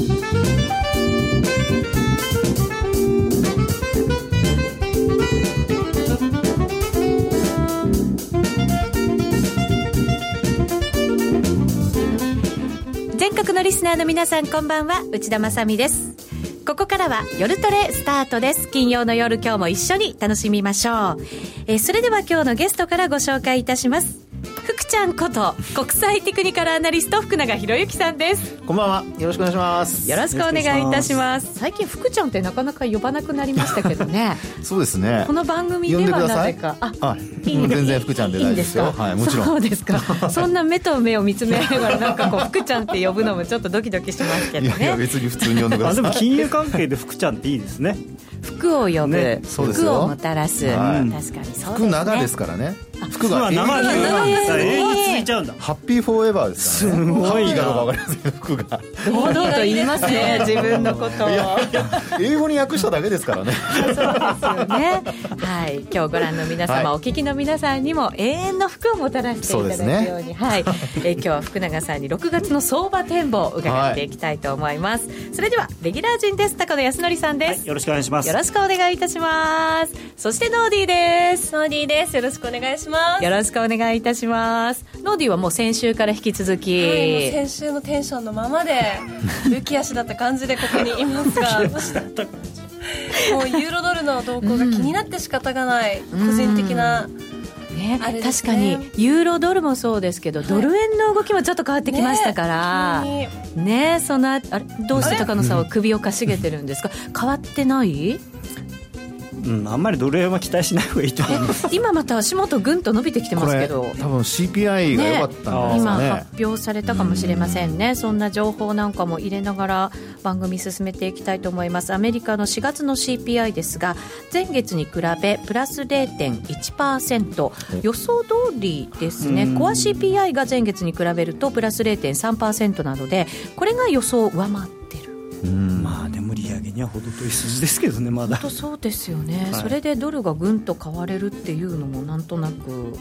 全国のリスナーの皆さんこんばんは。内田まさです。ここからは夜トレスタートです。金曜の夜今日も一緒に楽しみましょう、え、それでは今日のゲストからご紹介いたします。福ちゃんこと国際テクニカルアナリスト福永博之さんです。こんばんは。よろしくお願いします。よろしくお願いいたします。最近福ちゃんってなかなか呼ばなくなりましたけどね。そうですね。この番組ではなぜか。ああい。い全然福ちゃんで大丈夫ですよはいもちろん。そうですか。そんな目と目を見つめながらなんかこう福ちゃんって呼ぶのもちょっとドキドキしますけどね。いや別に普通に呼んでください。でも金融関係で福ちゃんっていいですね。福を呼ぶ、ね、福をもたらす、はい、確かにそうですね。福長ですからね服が永遠に続いちゃうんだハッピーフォーエバーですからね。すごいな。か分かりません服が。堂々と言いますね 自分のことを。英語に訳しただけですからね。そうですよね。はい。今日ご覧の皆様、はい、お聞きの皆さんにも永遠の福をもたらしていただくように、ね、はい、え今日は福永さんに6月の相場展望を伺っていきたいと思います、はい、それではレギュラー陣です。高野康則さんです、はい、よろしくお願いします。よろしくお願いいたします。そしてノーディーです。ノーディーです。よろしくお願いしますます。よろしくお願いいたします。ノーディはもう先週から引き続き、はい、先週のテンションのままで 浮き足だった感じでここにいますがもうユーロドルの動向が気になって仕方がない、個人的な、ね、ね、確かにユーロドルもそうですけど、はい、ドル円の動きもちょっと変わってきましたから、ねねそのあれどうして高野さんは首をかしげてるんですか？変わってない？うん、あんまりドル円は期待しない方がいいと思います。今また足元ぐんと伸びてきてますけど。多分 CPI が良かったんですね、ね、今発表されたかもしれませんね、ん。そんな情報なんかも入れながら番組進めていきたいと思います。アメリカの4月の CPI ですが前月に比べプラス0.1%予想通りですね。コア CPI が前月に比べるとプラス0.3%なのでこれが予想を上回っているまあでも利上げには程遠い数字ですけどねまだ。本当そうですよね、はい、それでドルがぐんと買われるっていうのもなんとなく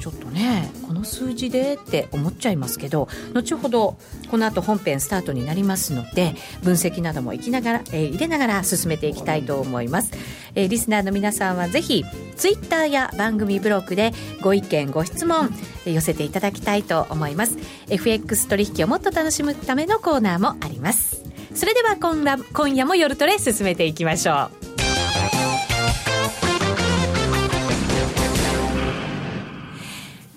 ちょっとねこの数字でって思っちゃいますけど後ほどこの後本編スタートになりますので分析などもいきながら、えー、入れながら進めていきたいと思います、えー、リスナーの皆さんはぜひツイッターや番組ブログでご意見ご質問寄せていただきたいと思います。FX 取引をもっと楽しむためのコーナーもありますそれでは今今夜も夜トレ進めていきましょう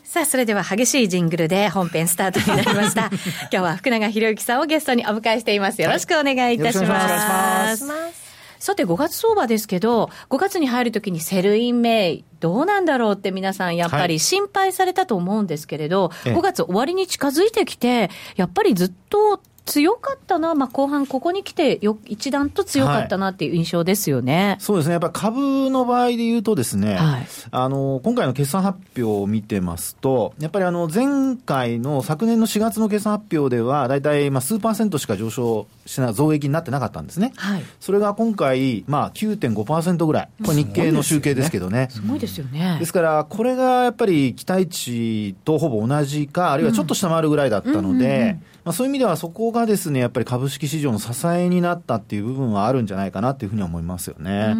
さあ、それでは激しいジングルで本編スタートになりました。今日は福永博之さんをゲストにお迎えしています。よろしくお願いいたします。はい、さて、5月相場ですけど、5月に入るときに Sell in May、どうなんだろうって皆さんやっぱり心配されたと思うんですけれど、はい、5月終わりに近づいてきて、やっぱりずっと強かったな、まあ、後半、ここに来てよ、一段と強かったなっていう印象ですよね、はい、そうですね、やっぱ株の場合で言うとですね、はい、あの今回の決算発表を見てますと、やっぱりあの前回の昨年の4月の決算発表では、大体まあ数パーセントしか上昇しな、増益になってなかったんですね。はい、それが今回、まあ9.5%ぐらい、これ日経の集計ですけどね。すごいですよね。ですから、これがやっぱり期待値とほぼ同じか、あるいはちょっと下回るぐらいだったので、まあ、そういう意味ではそこがですね、やっぱり株式市場の支えになったっていう部分はあるんじゃないかなっていうふうに思いますよね。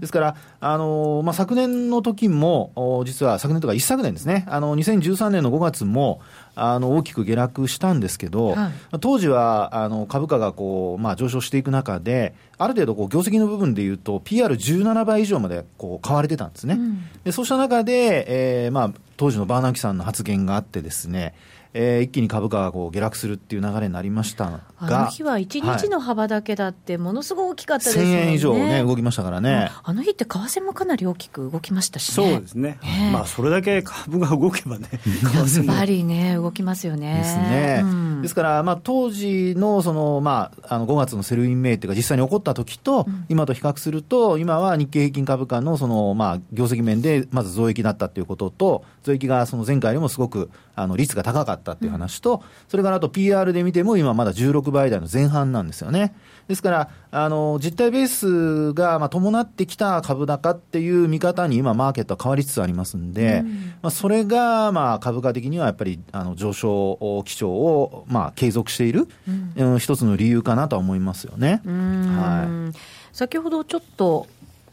ですから、あの、まあ、昨年の時も、実は昨年とか一昨年ですね、あの、2013年の5月も、あの、大きく下落したんですけど、はい、当時は、あの、株価がこう、まあ、上昇していく中で、ある程度、こう、業績の部分でいうと、PR17 倍以上まで、こう、買われてたんですね。うん、でそうした中で、えー、まあ、当時のバーナーキさんの発言があってですね、えー、一気に株価がこう下落するっていう流れになりましたが、あの日は1日の幅だけだって、ものすごく大きかったですよね、1000円以上ね、動きましたからね、あの日って為替もかなり大きく動きましたしね、そうですね、えー、まあ、それだけ株が動けばね、やっぱりね、動きますよね。ですね。うん、ですから、まあ、当時のその、まあ、あの5月の Sell in May っていうか、実際に起こった時と、うん、今と比較すると、今は日経平均株価のその、まあ、業績面でまず増益だったということと、増益がその前回よりもすごくあの率が高かったっていう話と、それからあと PR で見ても、今まだ16倍台の前半なんですよね。ですから、あの実態ベースがまあ伴ってきた株高っていう見方に今、マーケットは変わりつつありますんで、まあ、それがまあ株価的にはやっぱりあの上昇基調をまあ継続している、うん、一つの理由かなとは思いますよね。はい、先ほどちょっと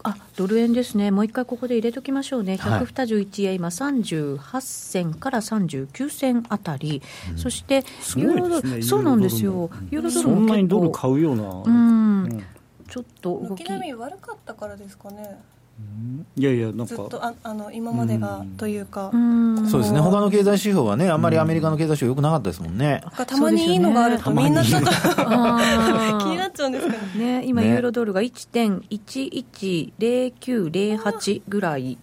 あドル円ですね、もう一回ここで入れときましょうね、121円、今、38銭から39銭あたり、うん、そしてユーロドル、ね、そうなんですよ、ユーロドルも。そんなにドル買うような、うん、うん、ちょっと動き。軒並み悪かったからですかね。いやいやなんか。ずっとああの今までがというか、そうですね。他の経済指標はねあんまりアメリカの経済指標よくなかったですもんね、たまにいいのがあるとみんなちょっと 気になっちゃうんですけどね今ユーロドルが1.110908ぐらい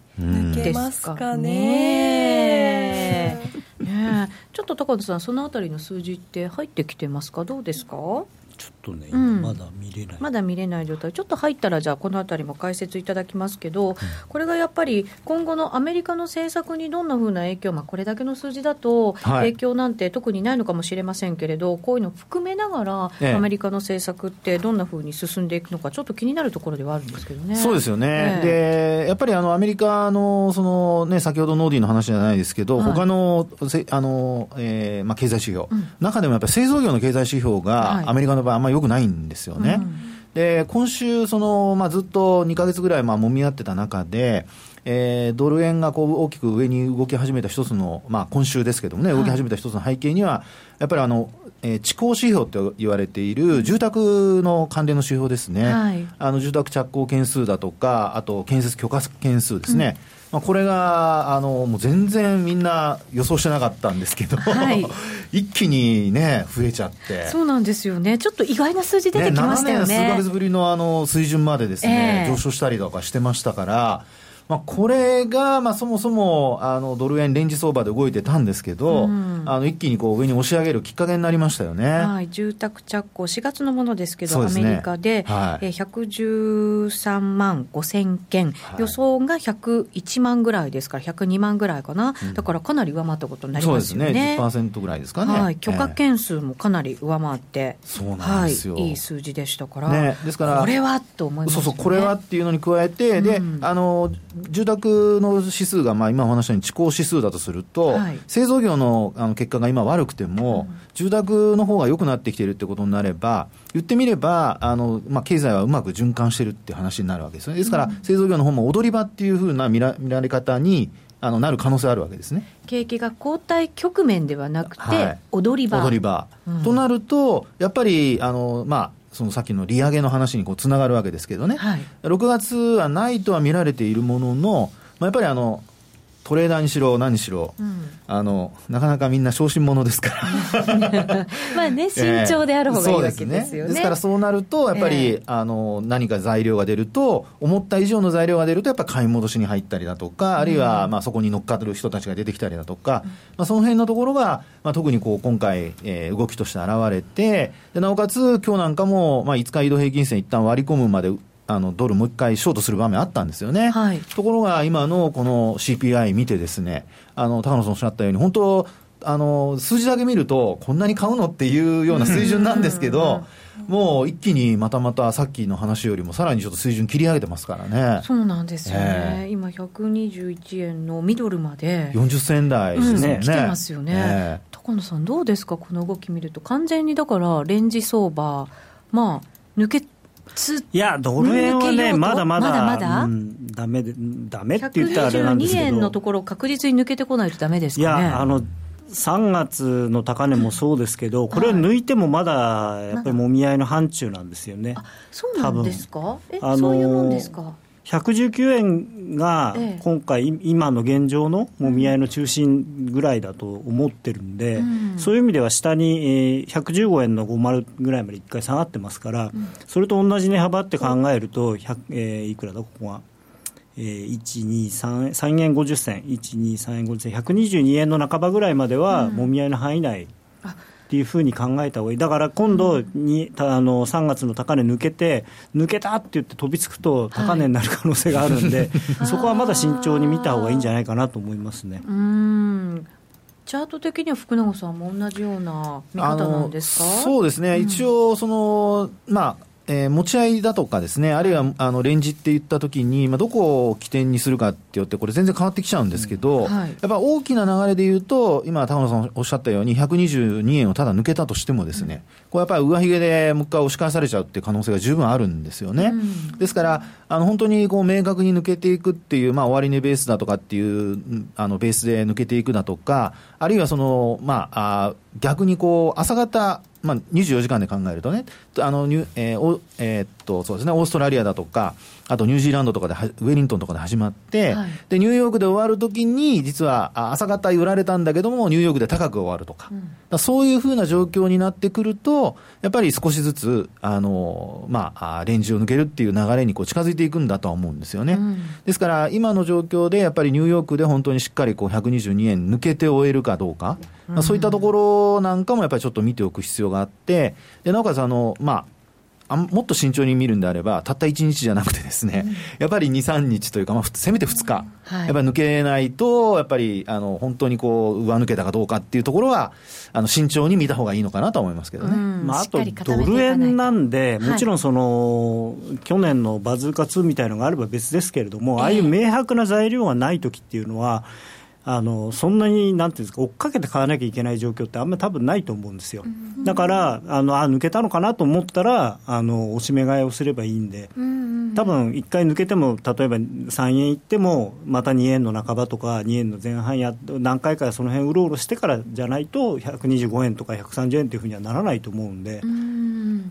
ですかね。ね。ちょっと高田さんそのあたりの数字って入ってきてますか？どうですか？ちょっとね、うん、まだ見れない、まだ見れない状態、ちょっと入ったら、じゃあ、このあたりも解説いただきますけど、うん、これがやっぱり今後のアメリカの政策にどんなふうな影響、まあ、これだけの数字だと、影響なんて特にないのかもしれませんけれど、はい、こういうのを含めながら、ええ、アメリカの政策ってどんなふうに進んでいくのか、ちょっと気になるところではあるんですけどね。そうですよね、え、でやっぱりあのアメリカのその、ね、先ほどノーディーの話じゃないですけど、はい、他のあの、えーまあ、経済指標、うん、中でもやっぱり製造業の経済指標が、アメリカの場合、あんまりよくないんですよね。うん、で今週その、まあ、ずっと2か月ぐらいまあ揉み合ってた中で、えー、ドル円がこう大きく上に動き始めた一つの、まあ、今週ですけどもね、動き始めた一つの背景には、やっぱりあの、えー、地高指標と言われている住宅の関連の指標ですね、はい、あの住宅着工件数だとか、あと建設許可件数ですね。うんまあ、これがあのもう全然みんな予想してなかったんですけど、はい、一気にね、増えちゃって。そうなんですよね、ちょっと意外な数字出てきましたよね、ね7年数か月ぶりのあの水準までですね、えー、上昇したりとかしてましたから。まあ、これが、まあ、そもそもあのドル円レンジ相場で動いてたんですけど、うん、あの一気にこう上に押し上げるきっかけになりましたよね、はい、住宅着工、4月のものですけど、ね、アメリカで、はい、え113万5000件、はい、予想が101万ぐらいですから、102万ぐらいかな、うん、だからかなり上回ったことになりますよね。そうですね、10%ぐらいですかね。はい、許可件数もかなり上回って、えー、そうなんですよ、はい、いい数字でしたから、ね、ですからこれはと思います、ね、そうそう、これはっていうのに加えて、で、あの住宅の指数が、まあ、今お話したように、地高指数だとすると、はい、製造業のあの結果が今悪くても、うん、住宅の方が良くなってきているってことになれば、言ってみれば、あのまあ、経済はうまく循環してるって話になるわけですよね。ですから、うん、製造業の方も踊り場っていうふうな見ら見られ方に、あのなる可能性あるわけですね。景気が後退局面ではなくて、はい、踊り場。踊り場、うん、となると、やっぱりあの、まあ、そのさっきの利上げの話にこうつながるわけですけどね、はい、6月はないとは見られているものの、まあ、やっぱりあのトレーダーにしろ何にしろ、うん、あのなかなかみんな小心者ですから。まあね 慎重である方がいいわけですよね、ですからそうなるとやっぱり、えー、あの何か材料が出ると思った以上の材料が出るとやっぱ買い戻しに入ったりだとかあるいは、まあ、そこに乗っかってる人たちが出てきたりだとか、うん、まあ、その辺のところが、まあ、特にこう今回、えー、動きとして現れてでなおかつ今日なんかも、まあ、5日移動平均線一旦割り込むまであのドルもう一回ショートする場面あったんですよね。はい、ところが今のこの CPI 見てですね、あの高野さんおっしゃったように本当あの数字だけ見るとこんなに買うのっていうような水準なんですけど。もう一気にまたまたさっきの話よりもさらにちょっと水準切り上げてますからね。そうなんですよね。えー、今121円のミドルまで40銭台ですね。うん、来てますよね。えー、高野さんどうですか？この動き見ると完全にだからレンジ相場まあ抜けいや、ドル円はね、まだまだ、まだまだ、うん、ダメで、ダメって言ったらあれなんですけど。円のところ、確実に抜けてこないとだめですかね。いや、あの、3月の高値もそうですけど、これを抜いてもまだやっぱりもみ合いの範疇なんですよね。そうなんですか？え、あのそういうもんですか？119円が今回、今の現状のもみ合いの中心ぐらいだと思ってるんで、そういう意味では下に115円の50ぐらいまで1回下がってますから、それと同じ値幅って考えると、えいくらだ、ここは。えー、1、2、3, 3円50銭、1、2、3円50銭、122円の半ばぐらいまでは、もみ合いの範囲内っていうふうに考えた方がいい、だから今度に、あの3月の高値抜けて、抜けたって言って飛びつくと、高値になる可能性があるんで、はい、そこはまだ慎重に見た方がいいんじゃないかなと思いますね。うん。チャート的には福永さんも同じような見方なんですか？そうですね、うん、一応その、まあ、えー、持ち合いだとかですね、あるいはあのレンジって言ったときに、まあ、どこを起点にするかってよって、これ、全然変わってきちゃうんですけど、うんはい、やっぱ大きな流れで言うと、今、高野さんおっしゃったように、122円をただ抜けたとしてもですね、うん、これやっぱり上髭でもう一回押し返されちゃうっていう可能性が十分あるんですよね。うん、ですから、あの本当にこう明確に抜けていくっていう、まあ、終値ベースだとかっていう、あのベースで抜けていくだとか、あるいはその、まあ、あ逆にこう朝方まあ、24時間で考えるとね、あのニュえーおえー、っとそうですね、オーストラリアだとか、あとニュージーランドとかで、ウェリントンとかで始まって、はい、でニューヨークで終わるときに、実は朝方売られたんだけども、ニューヨークで高く終わるとか、うん、そういうふうな状況になってくると、やっぱり少しずつ、あのまあ、レンジを抜けるっていう流れにこう近づいていくんだとは思うんですよね。うん、ですから、今の状況で、やっぱりニューヨークで本当にしっかりこう122円抜けて終えるかどうか、まあ、そういったところなんかもやっぱりちょっと見ておく必要があって、でなおかつあの、まあ、あもっと慎重に見るんであれば、たった1日じゃなくてですね、うん、やっぱり2、3日というか、まあ、せめて2日、はい、やっぱり抜けないと、やっぱりあの本当にこう上抜けたかどうかっていうところは、あの慎重に見た方がいいのかなと思いますけどね、まあ、あとドル円なんで、もちろんその、はい、去年のバズーカ2みたいなのがあれば別ですけれども、ああいう明白な材料がないときっていうのは、あのそんなになんていうんですか追っかけて買わなきゃいけない状況ってあんまり多分ないと思うんですよ、だからあのあ抜けたのかなと思ったらあのおしめ買いをすればいいんで、多分1回抜けても例えば3円いってもまた2円の半ばとか2円の前半や何回かその辺うろうろしてからじゃないと125円とか130円というふうにはならないと思うんで。うん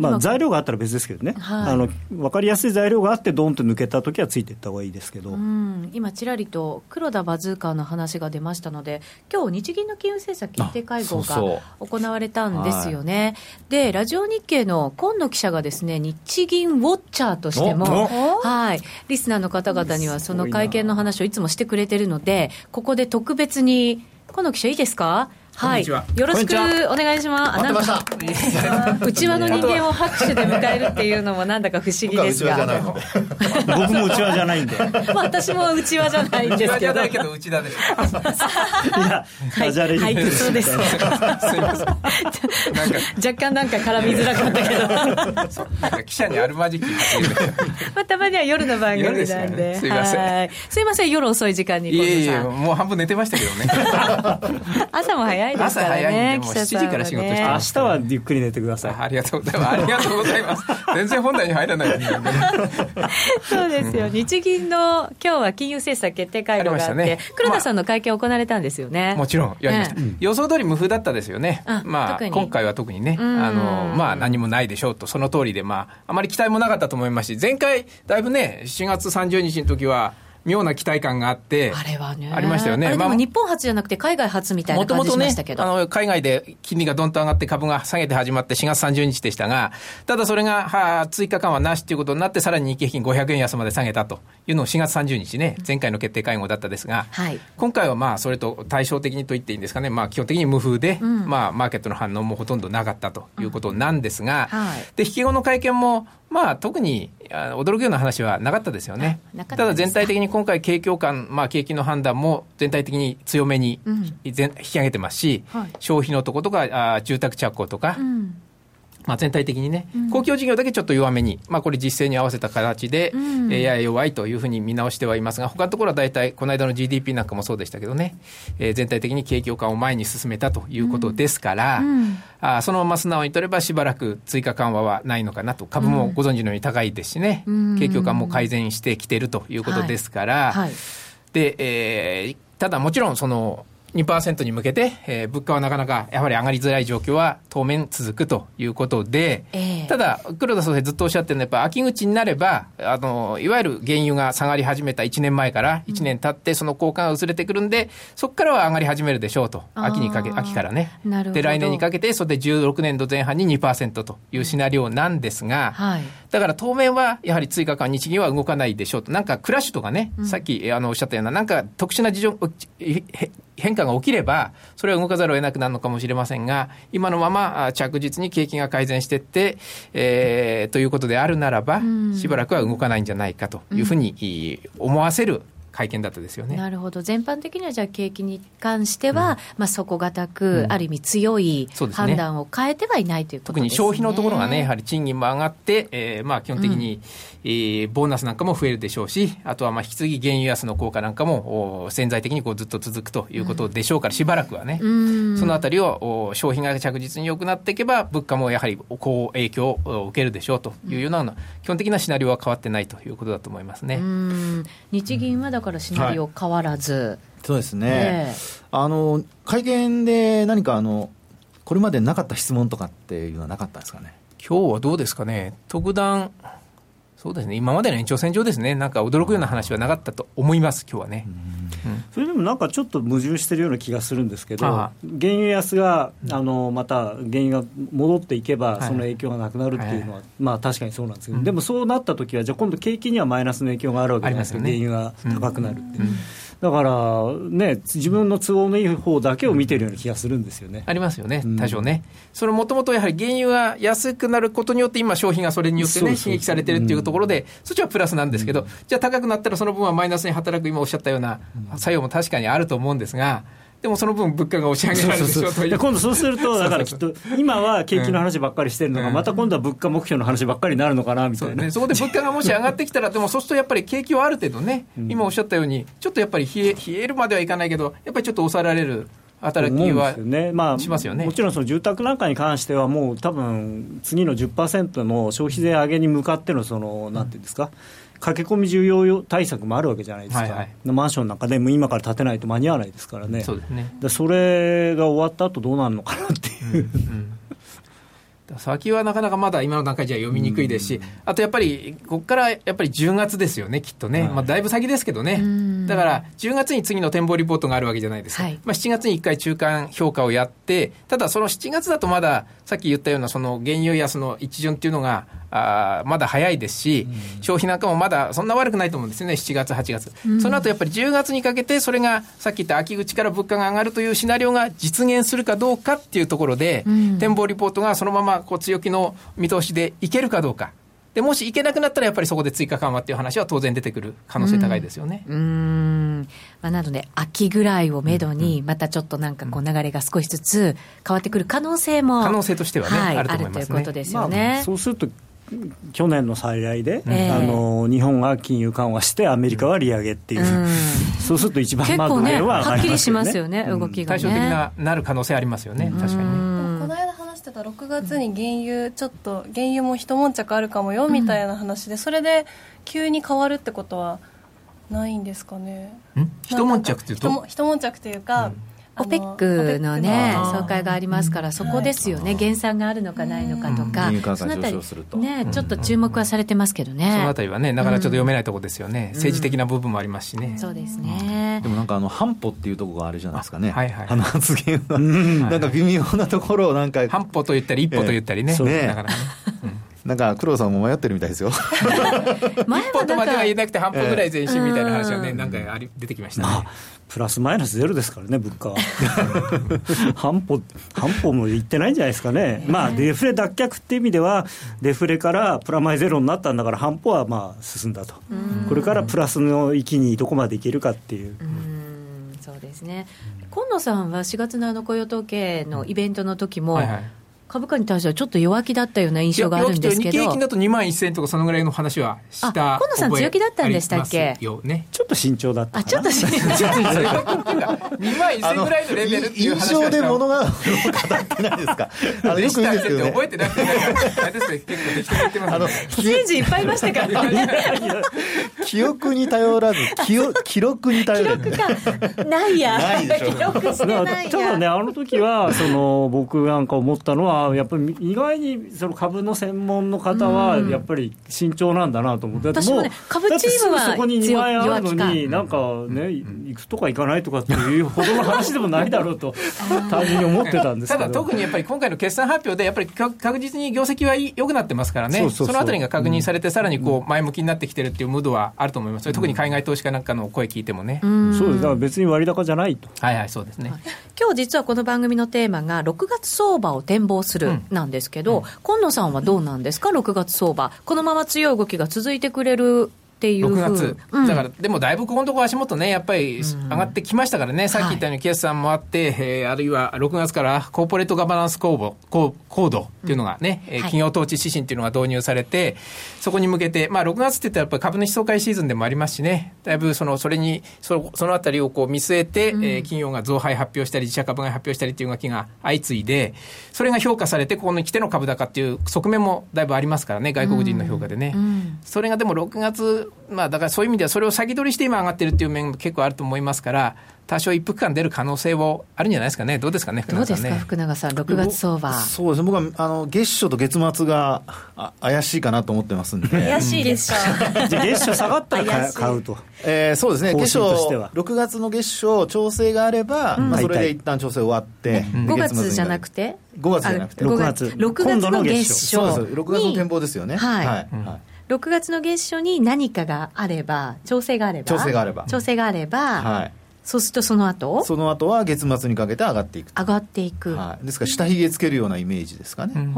まあ、材料があったら別ですけどね、はい、あの分かりやすい材料があって、どんと抜けたときはついていった方がいいですけど、今、ちらりと黒田バズーカーの話が出ましたので、今日日銀の金融政策決定会合が行われたんですよね、でラジオ日経の今野記者がですね日銀ウォッチャーとしても、はい、リスナーの方々にはその会見の話をいつもしてくれてるので、ここで特別に、今野記者、いいですか？はい、よろしくお願いします。待ってまし内輪の人間を拍手で迎えるっていうのもなんだか不思議ですが。僕も内輪じゃないんで。まあ私も内輪じゃないんですけど。内輪じゃないけど内田です。いや、ダジャレはい、そうです。すみません。若干なんか絡みづらかったけど。なんか記者にあるまじき。まあたまには夜の番組なんで。すみません。すみません、夜遅い時間に。いえいえ、もう半分寝てましたけどね。朝も早いですからね。朝早いんで、もう7時から仕事して明日はゆっくり寝てください。ありがとうございます。ありがとうございます。全然本題に入らない。そうですよ。日銀の今日は金融政策決定会合があって、ね、黒田さんの会見行われたんですよね。もちろんやりました。予想通り無風だったですよね。まあ今回は特にね、あのまあ何もないでしょうとその通りでまああまり期待もなかったと思いますし、前回だいぶね4月30日の時は。妙な期待感があって、あれはね、ありましたよね。でも日本初じゃなくて海外初みたいな感じしましたけど。もともとね、あの、海外で金利がどんと上がって株が下げて始まって4月30日でしたが、ただそれが、はあ、追加緩和なしということになって、さらに日経平均500円安まで下げたというのを4月30日ね、前回の決定会合だったですが、はい、今回はまあ、それと対照的にと言っていいんですかね、まあ、基本的に無風で、うん、まあ、マーケットの反応もほとんどなかったということなんですが、うんはい、で、引き後の会見も、まあ、特に驚くような話はなかったですよね。ただ全体的に今回、景況感、まあ、景気の判断も全体的に強めに、引き上げてますし、はい、消費のとことか、あ住宅着工とか、うんまあ、全体的にね、公共事業だけちょっと弱めに、まあ、これ実勢に合わせた形で、うん、やや弱いというふうに見直してはいますが、他のところは大体、この間の GDP なんかもそうでしたけどね、えー、全体的に景況感を前に進めたということですから、うん、あそのまま素直に取ればしばらく追加緩和はないのかなと、株もご存知のように高いですしね、うん、景況感も改善してきているということですから、で、えー、ただもちろんその、2%に向けて、えー、物価はなかなかやはり上がりづらい状況は当面続くということで、えー、ただ、黒田総裁ずっとおっしゃってるのは、やっぱ秋口になれば、あの、いわゆる原油が下がり始めた1年前から1年経って、その交換が薄れてくるんで、うん、そこからは上がり始めるでしょうと。秋にかけ、秋からね。で、来年にかけて、それで16年度前半に2%というシナリオなんですが、はい、だから当面はやはり追加緩日銀は動かないでしょうと。なんかクラッシュとかね、うん、さっきあのおっしゃったような、なんか特殊な事情、変化が起きれば、それは動かざるを得なくなるのかもしれませんが、今のまま着実に景気が改善していって、えー、ということであるならば、しばらくは動かないんじゃないかというふうに思わせる会見だったですよね。なるほど、全般的にはじゃあ、景気に関しては、うん、まあ、底堅く、うん、ある意味強い判断を変えてはいないということです、ね、特に消費のところがね、やはり賃金も上がって、えーまあ、基本的に、うん、えー、ボーナスなんかも増えるでしょうし、あとはまあ引き継ぎ原油安の効果なんかも潜在的にこうずっと続くということでしょうから、しばらくはね、そのあたりを消費が着実に良くなっていけば、物価もやはりこう影響を受けるでしょうというような、基本的なシナリオは変わってないということだと思いますね。日銀はだからシナリオ変わらず、はい、そうですね、え。ー、あの会見で何かあのこれまでなかった質問とかっていうのはなかったですかね？今日はどうですかね？特段そうですね。今までの延長線上ですね。なんか驚くような話はなかったと思います今日はね、うん、それでもなんかちょっと矛盾してるような気がするんですけど原油安があのまた原油が戻っていけばその影響がなくなるっていうのは、まあ確かにそうなんですけど、でもそうなった時はじゃあ今度景気にはマイナスの影響があるわけじゃないですか、原油が高くなるって。だからね、自分の都合のいい方だけを見てるような気がするんですよね。ありますよね、多少ね。それもともとやはり原油が安くなることによって、今、消費がそれによってね、刺激されてるっていうところで、そっちはプラスなんですけど、じゃあ高くなったらその分はマイナスに働く、今おっしゃったような作用も確かにあると思うんですが、でもその分、物価が押し上げられしょという。今度そうすると、だからきっと、今は景気の話ばっかりしてるのが、また今度は物価目標の話ばっかりになるのかなみたいな、ね、そこで物価がもし上がってきたら、でもそうするとやっぱり景気はある程度ね、今おっしゃったように、ちょっとやっぱり冷え冷えるまではいかないけど、やっぱりちょっと抑えられる。働きはね、まあ、しますよね。もちろんその住宅なんかに関しては、もう多分次の10%の消費税上げに向かってのその、なんていうんですか、駆け込み需要対策もあるわけじゃないですか、はいはい、マンションなんかでも今から建てないと間に合わないですからね、そうですね。それが終わった後どうなるのかなっていう、うんうん先はなかなかまだ今の段階じゃ読みにくいですし、あとやっぱり、ここからやっぱり10月ですよね、きっとね、はい、まあ、だいぶ先ですけどね、だから10月に次の展望リポートがあるわけじゃないですか、はい、まあ、7月に1回中間評価をやって、ただその7月だとまだ、さっき言ったようなその原油安の一巡っていうのが、あまだ早いですし、消費なんかもまだそんな悪くないと思うんですよね、7月、8月、その後やっぱり10月にかけて、それがさっき言った秋口から物価が上がるというシナリオが実現するかどうかっていうところで、展望リポートがそのままこう強気の見通しでいけるかどうか。でもしいけなくなったら、やっぱりそこで追加緩和っていう話は当然出てくる可能性高いですよね。うん、まあ、なので、秋ぐらいをめどに、またちょっとなんかこう流れが少しずつ変わってくる可能性も、可能性としてはね、はい、あると思いますね。ということですよね。まあ、そうすると去年の最大で、えー、あの日本が金融緩和して、アメリカは利上げっていう、うん、そうすると一番まずね、はっきりしますよね、動きが、ね、対照的ななる可能性ありますよね、確かにね。してた6月に原油、ちょっと原油も一悶着あるかもよみたいな話で、それで急に変わるってことはないんですかね。一悶着っていうと？一悶着というか、うんオペックのね、総会がありますから、そこですよね、減産があるのかないのかとか、そのあたり、ね、ちょっと注目はされてますけどね。そのあたりはね、なかなかちょっと読めないところですよね、政治的な部分もありますしね。そうですね。でもなんか、あの、半歩っていうところがあるじゃないですかね。はいはい。あの発言は、なんか微妙なところをなんか。半歩と言ったり、一歩と言ったりね。ね。なかなかね。なんか黒田さんも迷ってるみたいですよ。前一歩とまでは言えなくて半歩ぐらい前進みたいな話はね、なんかあり出てきましたプラスマイナスゼロですからね、物価は。半歩、半歩もいってないんじゃないですかね。まあ、デフレ脱却っていう意味では、デフレからプラマイゼロになったんだから、半歩はまあ進んだと。これからプラスの域にどこまでいけるかっていう。うそうですね。今野さんは4月のあの雇用統計のイベントの時も、はいはい株価に対してはちょっと弱気だったような印象があるんですけど、日経平均だと2万1000円とか、そのぐらいの話はしたあ河野さん、強気だったんでしたっけ、ね、ちょっと慎重だったあちょっと慎重2万1000ぐらいのレベルっていう話印象で物が語ってないですか、あのよく言うんですけ？ど、ね、覚えてなくて、あれですね、結構適当に言ってます、あの刑事いっぱいいましたからね、記憶に頼らず、記記録に頼る、記録がないや、ないでしょ。記録してないただね、あの時はその僕なんか思ったのは、やっぱり意外にその株の専門の方はやっぱり慎重なんだなと思って、私も、ね、株チームはそこに2万円あるのに、なんかね、行くとか行かないとかっていうほどの話でもないだろうと、単純に思ってたんですただ、特にやっぱり今回の決算発表で、やっぱり確実に業績は良くなってますからね、そのあたりが確認されて、さらにこう前向きになってきてるっていうムードはあると思います、特に海外投資家なんかの声聞いてもね。そうです。だから別に割高じゃないと。はいはい、そうですね。今日実はこの番組のテーマが、6月相場を展望するなんですけど、うん、今野さんはどうなんですか、6月相場、このまま強い動きが続いてくれるっていう6月、うん、だから、でもだいぶここのところ足元ね、やっぱり上がってきましたからね、うん、さっき言ったように決算もあって、はい、えー、あるいは6月からコーポレートガバナンスコードコードっていうのがね、うん、企業統治指針っていうのが導入されて、そこに向けて、まあ、6月って言ったらやっぱり株主総会シーズンでもありますしね、だいぶそのそれにそ、そのあたりをこう見据えて、うん、えー、企業が増配発表したり、自社株買い発表したりっていう動きが相次いで、それが評価されて、ここに来ての株高っていう側面もだいぶありますからね、外国人の評価でね。うん、それがでも6月、まあ、だからそういう意味では、それを先取りして今上がってるっていう面も結構あると思いますから、多少一服感出る可能性もあるんじゃないですかね、どうですかね、どうですか、福永さん、6月相場。そうですね、僕はあの月初と月末があ怪しいかなと思ってますんで、怪しいですか、じゃ月初下がったら買うと、えー、そうですね、月初、6月の月初、調整があれば、うん、まあ、それで一旦調整終わって、うん、5月じゃなくて、5月じゃなくて、6月、6月の月初、そうです、6月の展望ですよね。はい、はい、はい6月の月初に何かがあれば、調整があれば、調整があれば、調整があれば、はい、そうするとその後？その後は月末にかけて上がっていく上がっていく、はい、ですから下髭つけるようなイメージですかね、うん、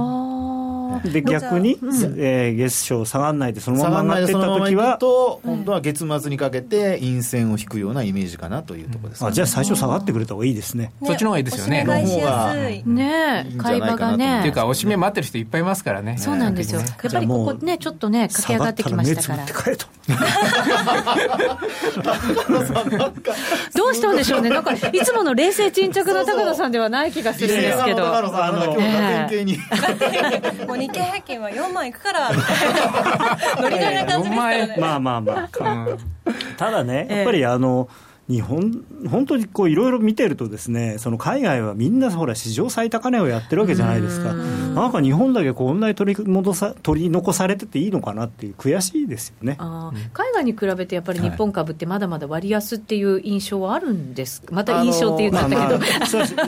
で逆に、うん、えー、月賞下がらないでそのまま上がっていった時はと今度は月末にかけて陰線を引くようなイメージかなというところです、ね、あじゃあ最初下がってくれた方がいいですね、ね、そっちの方がいいですよねの方がね買い。場がねっていうかおしめ待ってる人いっぱいいますからね。そうなんですよ、やっぱりここねちょっとね駆け上がってきましたから。どうしたんでしょうね。なんかいつもの冷静沈着な高野さんではない気がするんですけど。あの、経平均は4万いくから、ノリノリな感じですからね。まあまあまあ。ただね、やっぱりあの、日本、本当にこういろいろ見てると、ですねその海外はみんなほら、史上最高値をやってるわけじゃないですか、なんか日本だけこんなに取り戻さ取り残されてていいのかなっていう、悔しいですよね。海外に比べて、やっぱり日本株ってまだまだ割安っていう印象はあるんです、また印象って言ったけど、まあ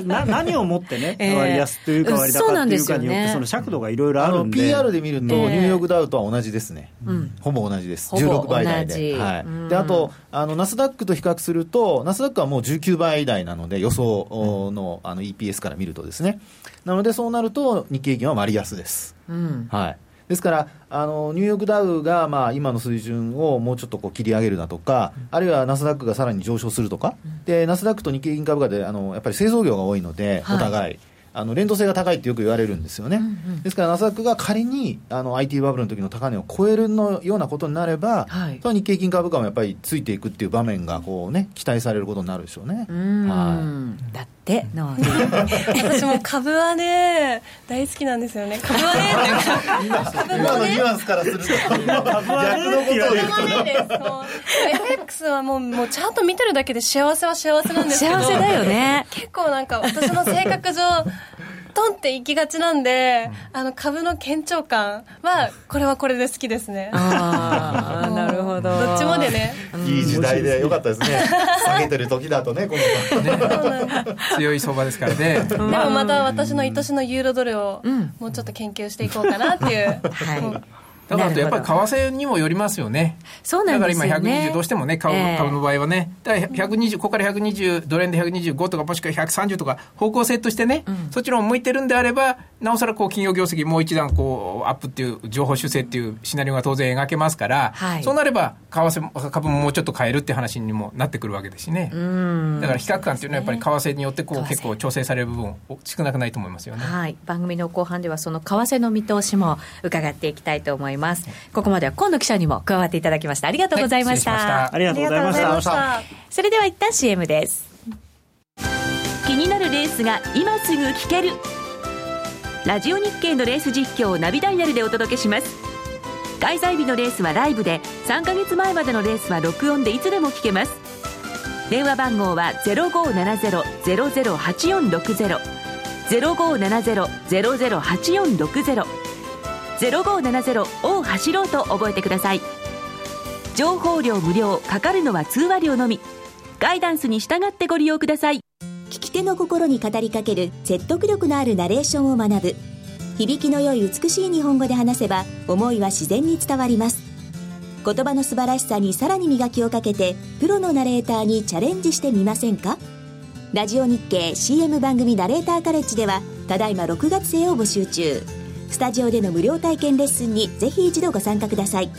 まあ、何をもってね、えー、割安というか割高っていうかによって、その尺度がいろいろあるんで、PR で見ると、ニューヨークダウとは同じですね、うん、ほぼ同じです、16倍台で。はい、であとあのナスダックと比較すると、ナスダックはもう19倍台なので、予想のあの EPS から見るとですね、なのでそうなると、日経平均は割安です。うん、はい。ですからあのニューヨークダウがまあ今の水準をもうちょっとこう切り上げるだとか、あるいはナスダックがさらに上昇するとか、でナスダックと日経平均株価であのやっぱり製造業が多いので、お互い。あの連動性が高いってよく言われるんですよね、うんうん、ですからナスダックが仮にあの IT バブルの時の高値を超えるのようなことになれば、はい、日経平均株価もやっぱりついていくっていう場面がこう、ね、期待されることになるでしょうね。はい、だって私も株はね大好きなんですよね。株はね今のニュアンスからすると。株は逆のことを言うと。FX はもうもうちゃんと見てるだけで幸せは幸せなんですけど。幸せだよね。結構なんか私の性格上トンっていきがちなんで、あの株の堅調感はこれはこれで好きですね。ああなるほど。どっちもでね。いい時代でよかったですね。下げてる時だとねこのね強い相場ですからね。でもまた私の愛しのユーロドルをもうちょっと研究していこうかなっていう、はいだからやっぱり為替にもよりますよね。そうなんですよ、ね、だから今120どうしてもね、株,、株の場合はね、だから120、ここから120、ドル円で125とか、もしくは130とか、方向性としてね、うん、そっちの向いてるんであれば、なおさらこう企業業績もう一段こうアップっていう情報修正っていうシナリオが当然描けますから、はい、そうなれば為替株ももうちょっと変えるって話にもなってくるわけですしね。だから比較感っていうのはやっぱり為替によってこう結構調整される部分少なくないと思いますよね。はい、番組の後半ではその為替の見通しも伺っていきたいと思います。ここまでは今野記者にも加わっていただきました。ありがとうございました。はい、ありがとうございました。それでは一旦 CM です。気になるレースが今すぐ聞ける。ラジオ日経のレース実況をナビダイヤルでお届けします。開催日のレースはライブで3か月前までのレースは録音でいつでも聞けます。電話番号は0570-008460 0570-008460 0570を走ろうと覚えてください。情報量無料かかるのは通話料のみ。ガイダンスに従ってご利用ください。聞き手の心に語りかける説得力のあるナレーションを学ぶ。響きの良い美しい日本語で話せば思いは自然に伝わります。言葉の素晴らしさにさらに磨きをかけてプロのナレーターにチャレンジしてみませんか？ラジオ日経 CM 番組ナレーターカレッジではただいま6月生を募集中。スタジオでの無料体験レッスンにぜひ一度ご参加ください。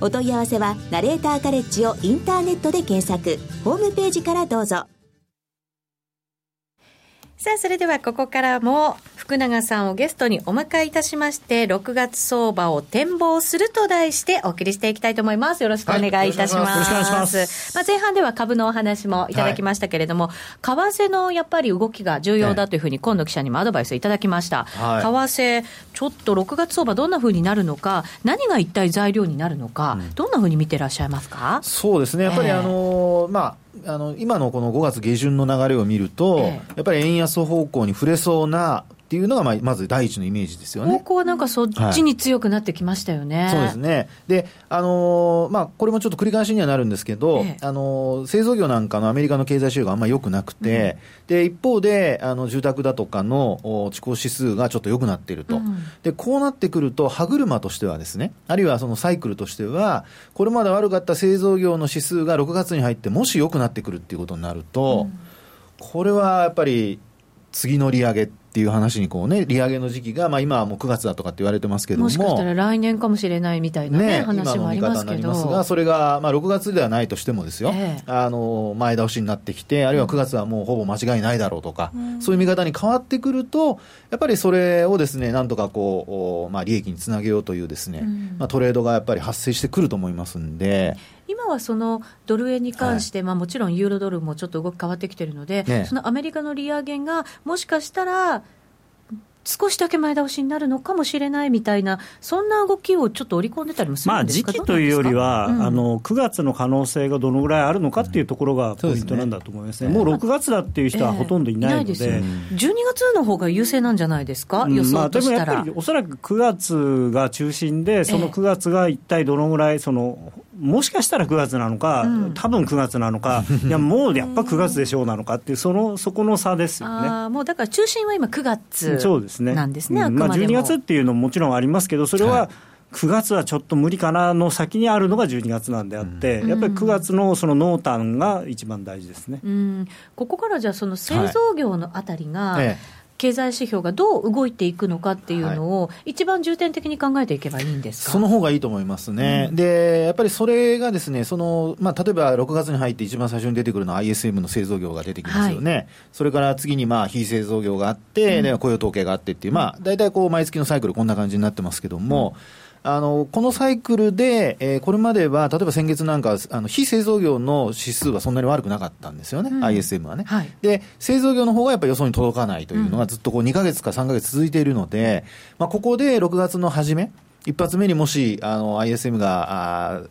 お問い合わせはナレーターカレッジをインターネットで検索。ホームページからどうぞ。さあ、それではここからも福永さんをゲストにお迎えいたしまして、6月相場を展望すると題してお送りしていきたいと思います。よろしくお願いいたします。はい、よろしくお願いします。まあ、前半では株のお話もいただきましたけれども、はい、為替のやっぱり動きが重要だというふうに今野記者にもアドバイスいただきました。はい、為替、ちょっと6月相場どんなふうになるのか、何が一体材料になるのか、うん、どんなふうに見てらっしゃいますか？そうですね。やっぱりあのー、まあ、あの今のこの5月下旬の流れを見ると、ええ、やっぱり円安方向に触れそうなっていうのがまあまず第一のイメージですよね。方向はなんかそっちに強くなってきましたよね。はい、そうですね。で、あのー、まあこれもちょっと繰り返しにはなるんですけど、ええ、あのー、製造業なんかのアメリカの経済指標があんまり良くなくて、うん、で一方であの住宅だとかの地高指数がちょっと良くなっていると、うん、でこうなってくると歯車としてはですね、あるいはそのサイクルとしては、これまで悪かった製造業の指数が6月に入ってもし良くなってくるっていうことになると、うん、これはやっぱり次の利上げっていう話にこうね、利上げの時期が、まあ今はもう9月だとかって言われてますけども。もしかしたら来年かもしれないみたいなね、ね話もありますけど。ますが、それが、まあ6月ではないとしてもですよ、えー、あの、前倒しになってきて、あるいは9月はもうほぼ間違いないだろうとか、うん、そういう見方に変わってくると、やっぱりそれをですね、なんとかこう、まあ利益につなげようというですね、うん、まあトレードがやっぱり発生してくると思いますんで。今はそのドル円に関して、はい、まあ、もちろんユーロドルもちょっと動き変わってきてるので、ね、そのアメリカの利上げがもしかしたら少しだけ前倒しになるのかもしれないみたいな、そんな動きをちょっと織り込んでたりもするんですか、まあ、時期というよりは、うん、あの9月の可能性がどのぐらいあるのかっていうところがポイントなんだと思いますね、うん、もう6月だっていう人はほとんどいないので、えー、い12月の方が優勢なんじゃないですか、予想としたら、まあ、でもやっぱりおそらく9月が中心で、その9月が一体どのぐらいその、もしかしたら9月なのか、うん、多分9月なのか、いや、もうやっぱ9月でしょうなのかっていう、そのそこの差ですよね。あもうだから中心は今、9月なんですね、まあ、12月っていうのももちろんありますけど、それは、9月はちょっと無理かなの先にあるのが12月なんであって、うん、やっぱり9月のその濃淡が一番大事ですね、うん、ここからじゃあ、その製造業のあたりが、はいええ経済指標がどう動いていくのかっていうのを、一番重点的に考えていけばいいんですその方がいいと思いますね、うん、でやっぱりそれがですねその、まあ、例えば6月に入って一番最初に出てくるのは ISM の製造業が出てきますよね、はい、それから次にまあ非製造業があって、うん、雇用統計があってっていう、まあ、大体こう毎月のサイクル、こんな感じになってますけども。うんあのこのサイクルで、えー、これまでは例えば先月なんかあの非製造業の指数はそんなに悪くなかったんですよね、うん、ISM はね、はい、で製造業の方がやっぱり予想に届かないというのがずっとこう2か月か3か月続いているので、まあ、ここで6月の初め一発目にもしあの ISM があ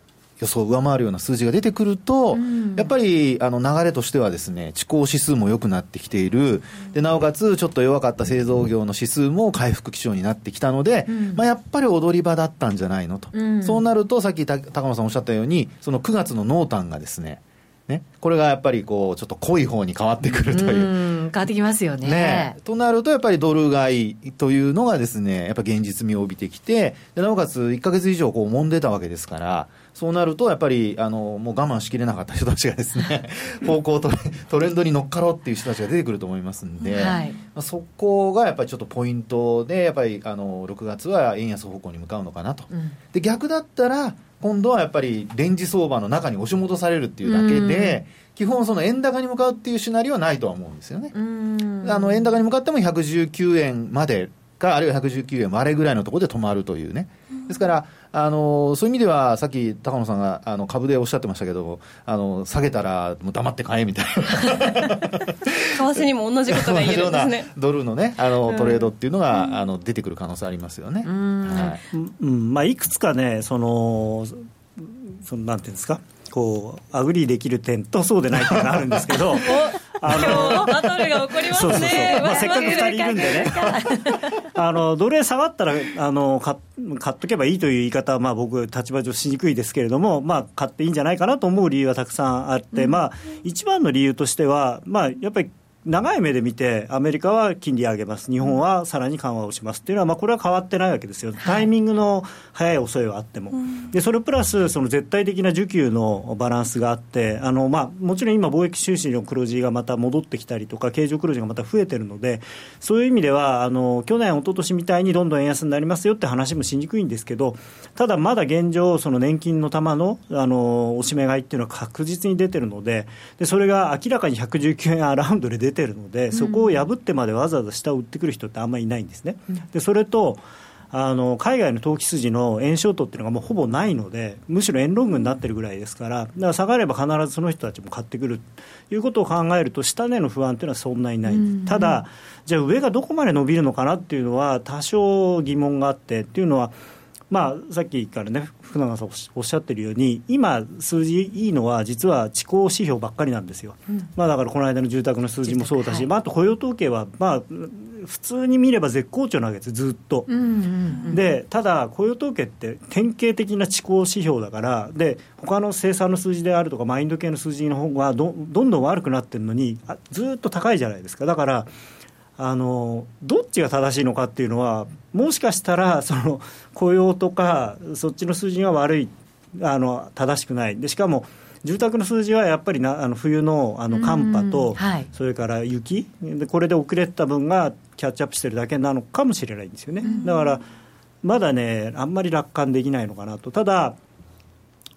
予想を上回るような数字が出てくると、うん、やっぱりあの流れとしてはですね、地高指数も良くなってきている、でなおかつちょっと弱かった製造業の指数も回復基調になってきたので、うん、まあ、やっぱり踊り場だったんじゃないのと、うん、そうなると、さっき高野さんおっしゃったように、その9月の濃淡がですね、ね、これがやっぱりこうちょっと濃い方に変わってくるという。う変わってきますよね、ね、となると、やっぱりドル買いというのがですね、やっぱ現実味を帯びてきて、でなおかつ1か月以上こう揉んでたわけですから、そうなると、やっぱりあのもう我慢しきれなかった人たちがですね 方向トレトレンドに乗っかろうっていう人たちが出てくると思いますんで、はい、まあ、そこがやっぱりちょっとポイントで、やっぱりあの6月は円安方向に向かうのかなと。うん、で逆だったら今度はやっぱりレンジ相場の中に押し戻されるっていうだけで、基本、その円高に向かうっていうシナリオはないとは思うんですよね。あの円高に向かっても119円までか、あるいは119円割れぐらいのところで止まるというね。ですから、あのそういう意味では、さっき高野さんがあの株でおっしゃってましたけど、あの下げたらもう黙って買えみたいな。為替にも同じことが言えるんですね。ドルのねあのトレードっていうのが、うん、あの出てくる可能性ありますよね。はい。うん。まあ、いくつかねそのそのなんていうんですか。こう agree できる点とそうでない点があるんですけど あのバトルが起こりますね。まあ、せっかく2人いるんでね。あのドル円下がったらあの買買っとけばいいという言い方は、まあ、僕立場上しにくいですけれども、まあ、買っていいんじゃないかなと思う理由はたくさんあって、うん、まあ、一番の理由としては、まあ、やっぱり長い目で見て、アメリカは金利上げます、日本はさらに緩和をしますっていうのは、まあ、これは変わってないわけですよ、タイミングの早い、遅いはあっても、でそれプラス、その絶対的な需給のバランスがあって、あのまあ、もちろん今、貿易収支の黒字がまた戻ってきたりとか、経常黒字がまた増えてるので、そういう意味では、あの去年、一昨年みたいにどんどん円安になりますよって話もしにくいんですけど、ただまだ現状、その年金の玉のあのおしめ買いっていうのは確実に出てるのでで、それが明らかに119円アラウンドで出てるので、そこを破ってまでわざわざ下を売ってくる人ってあんまりいないんですね。でそれとあの海外の投機筋の円ショートっていうのがもうほぼないので、むしろ円ロングになってるぐらいですから、だから下がれば必ずその人たちも買ってくるということを考えると、下値の不安っていうのはそんなにない、ただ、じゃあ、上がどこまで伸びるのかなっていうのは、多少疑問があって、っていうのは、まあ、さっきからね、福永さんおっしゃってるように、今、数字いいのは、実は地高指標ばっかりなんですよ、うん、まあ、だからこの間の住宅の数字もそうだし、はい、まあ、あと雇用統計は、まあ、普通に見れば絶好調なわけです、ずっと。うんうんうん、でただ、雇用統計って典型的な地高指標だから、で他の生産の数字であるとか、マインド系の数字の方がどどんどん悪くなってるのに、ずっと高いじゃないですか。だからあのどっちが正しいのかっていうのは、もしかしたらその雇用とか、そっちの数字が悪い、あの正しくない、でしかも住宅の数字はやっぱりなあの冬のあの寒波と、はい、それから雪。で、これで遅れた分がキャッチアップしてるだけなのかもしれないんですよね。だからまだね、あんまり楽観できないのかなと。ただ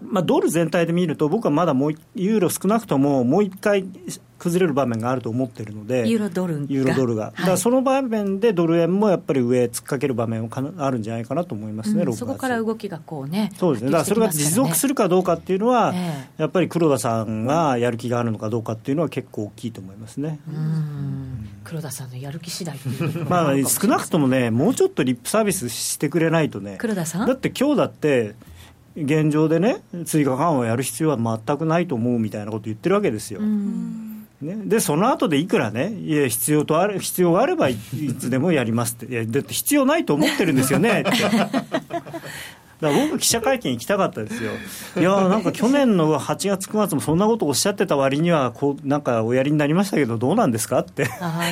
まあ、ドル全体で見ると、僕はまだもうユーロ少なくとももう一回崩れる場面があると思ってるので、ユーロドルユーロドルが、はい、だからその場面でドル円もやっぱり上、突っかける場面かあるんじゃないかなと思いますね、うん、そこから動きがこうね、そうですね、だからそれが持続するかどうかっていうのは、えー、やっぱり黒田さんがやる気があるのかどうかっていうのは、結構大きいと思いますね。黒田さんのやる気次第まあ少なくともね、もうちょっとリップサービスしてくれないとね、黒田さん？だって今日だって、現状でね、追加緩和をやる必要は全くないと思うみたいなこと言ってるわけですよ。ね、でその後でいくらね、いや必要とある必要があればいつでもやりますって、いやだって必要ないと思ってるんですよねって。だから僕、記者会見行きたかったですよ、いやなんか去年の8月、9月もそんなことをおっしゃってた割にはこう、なんかおやりになりましたけど、どうなんですかって、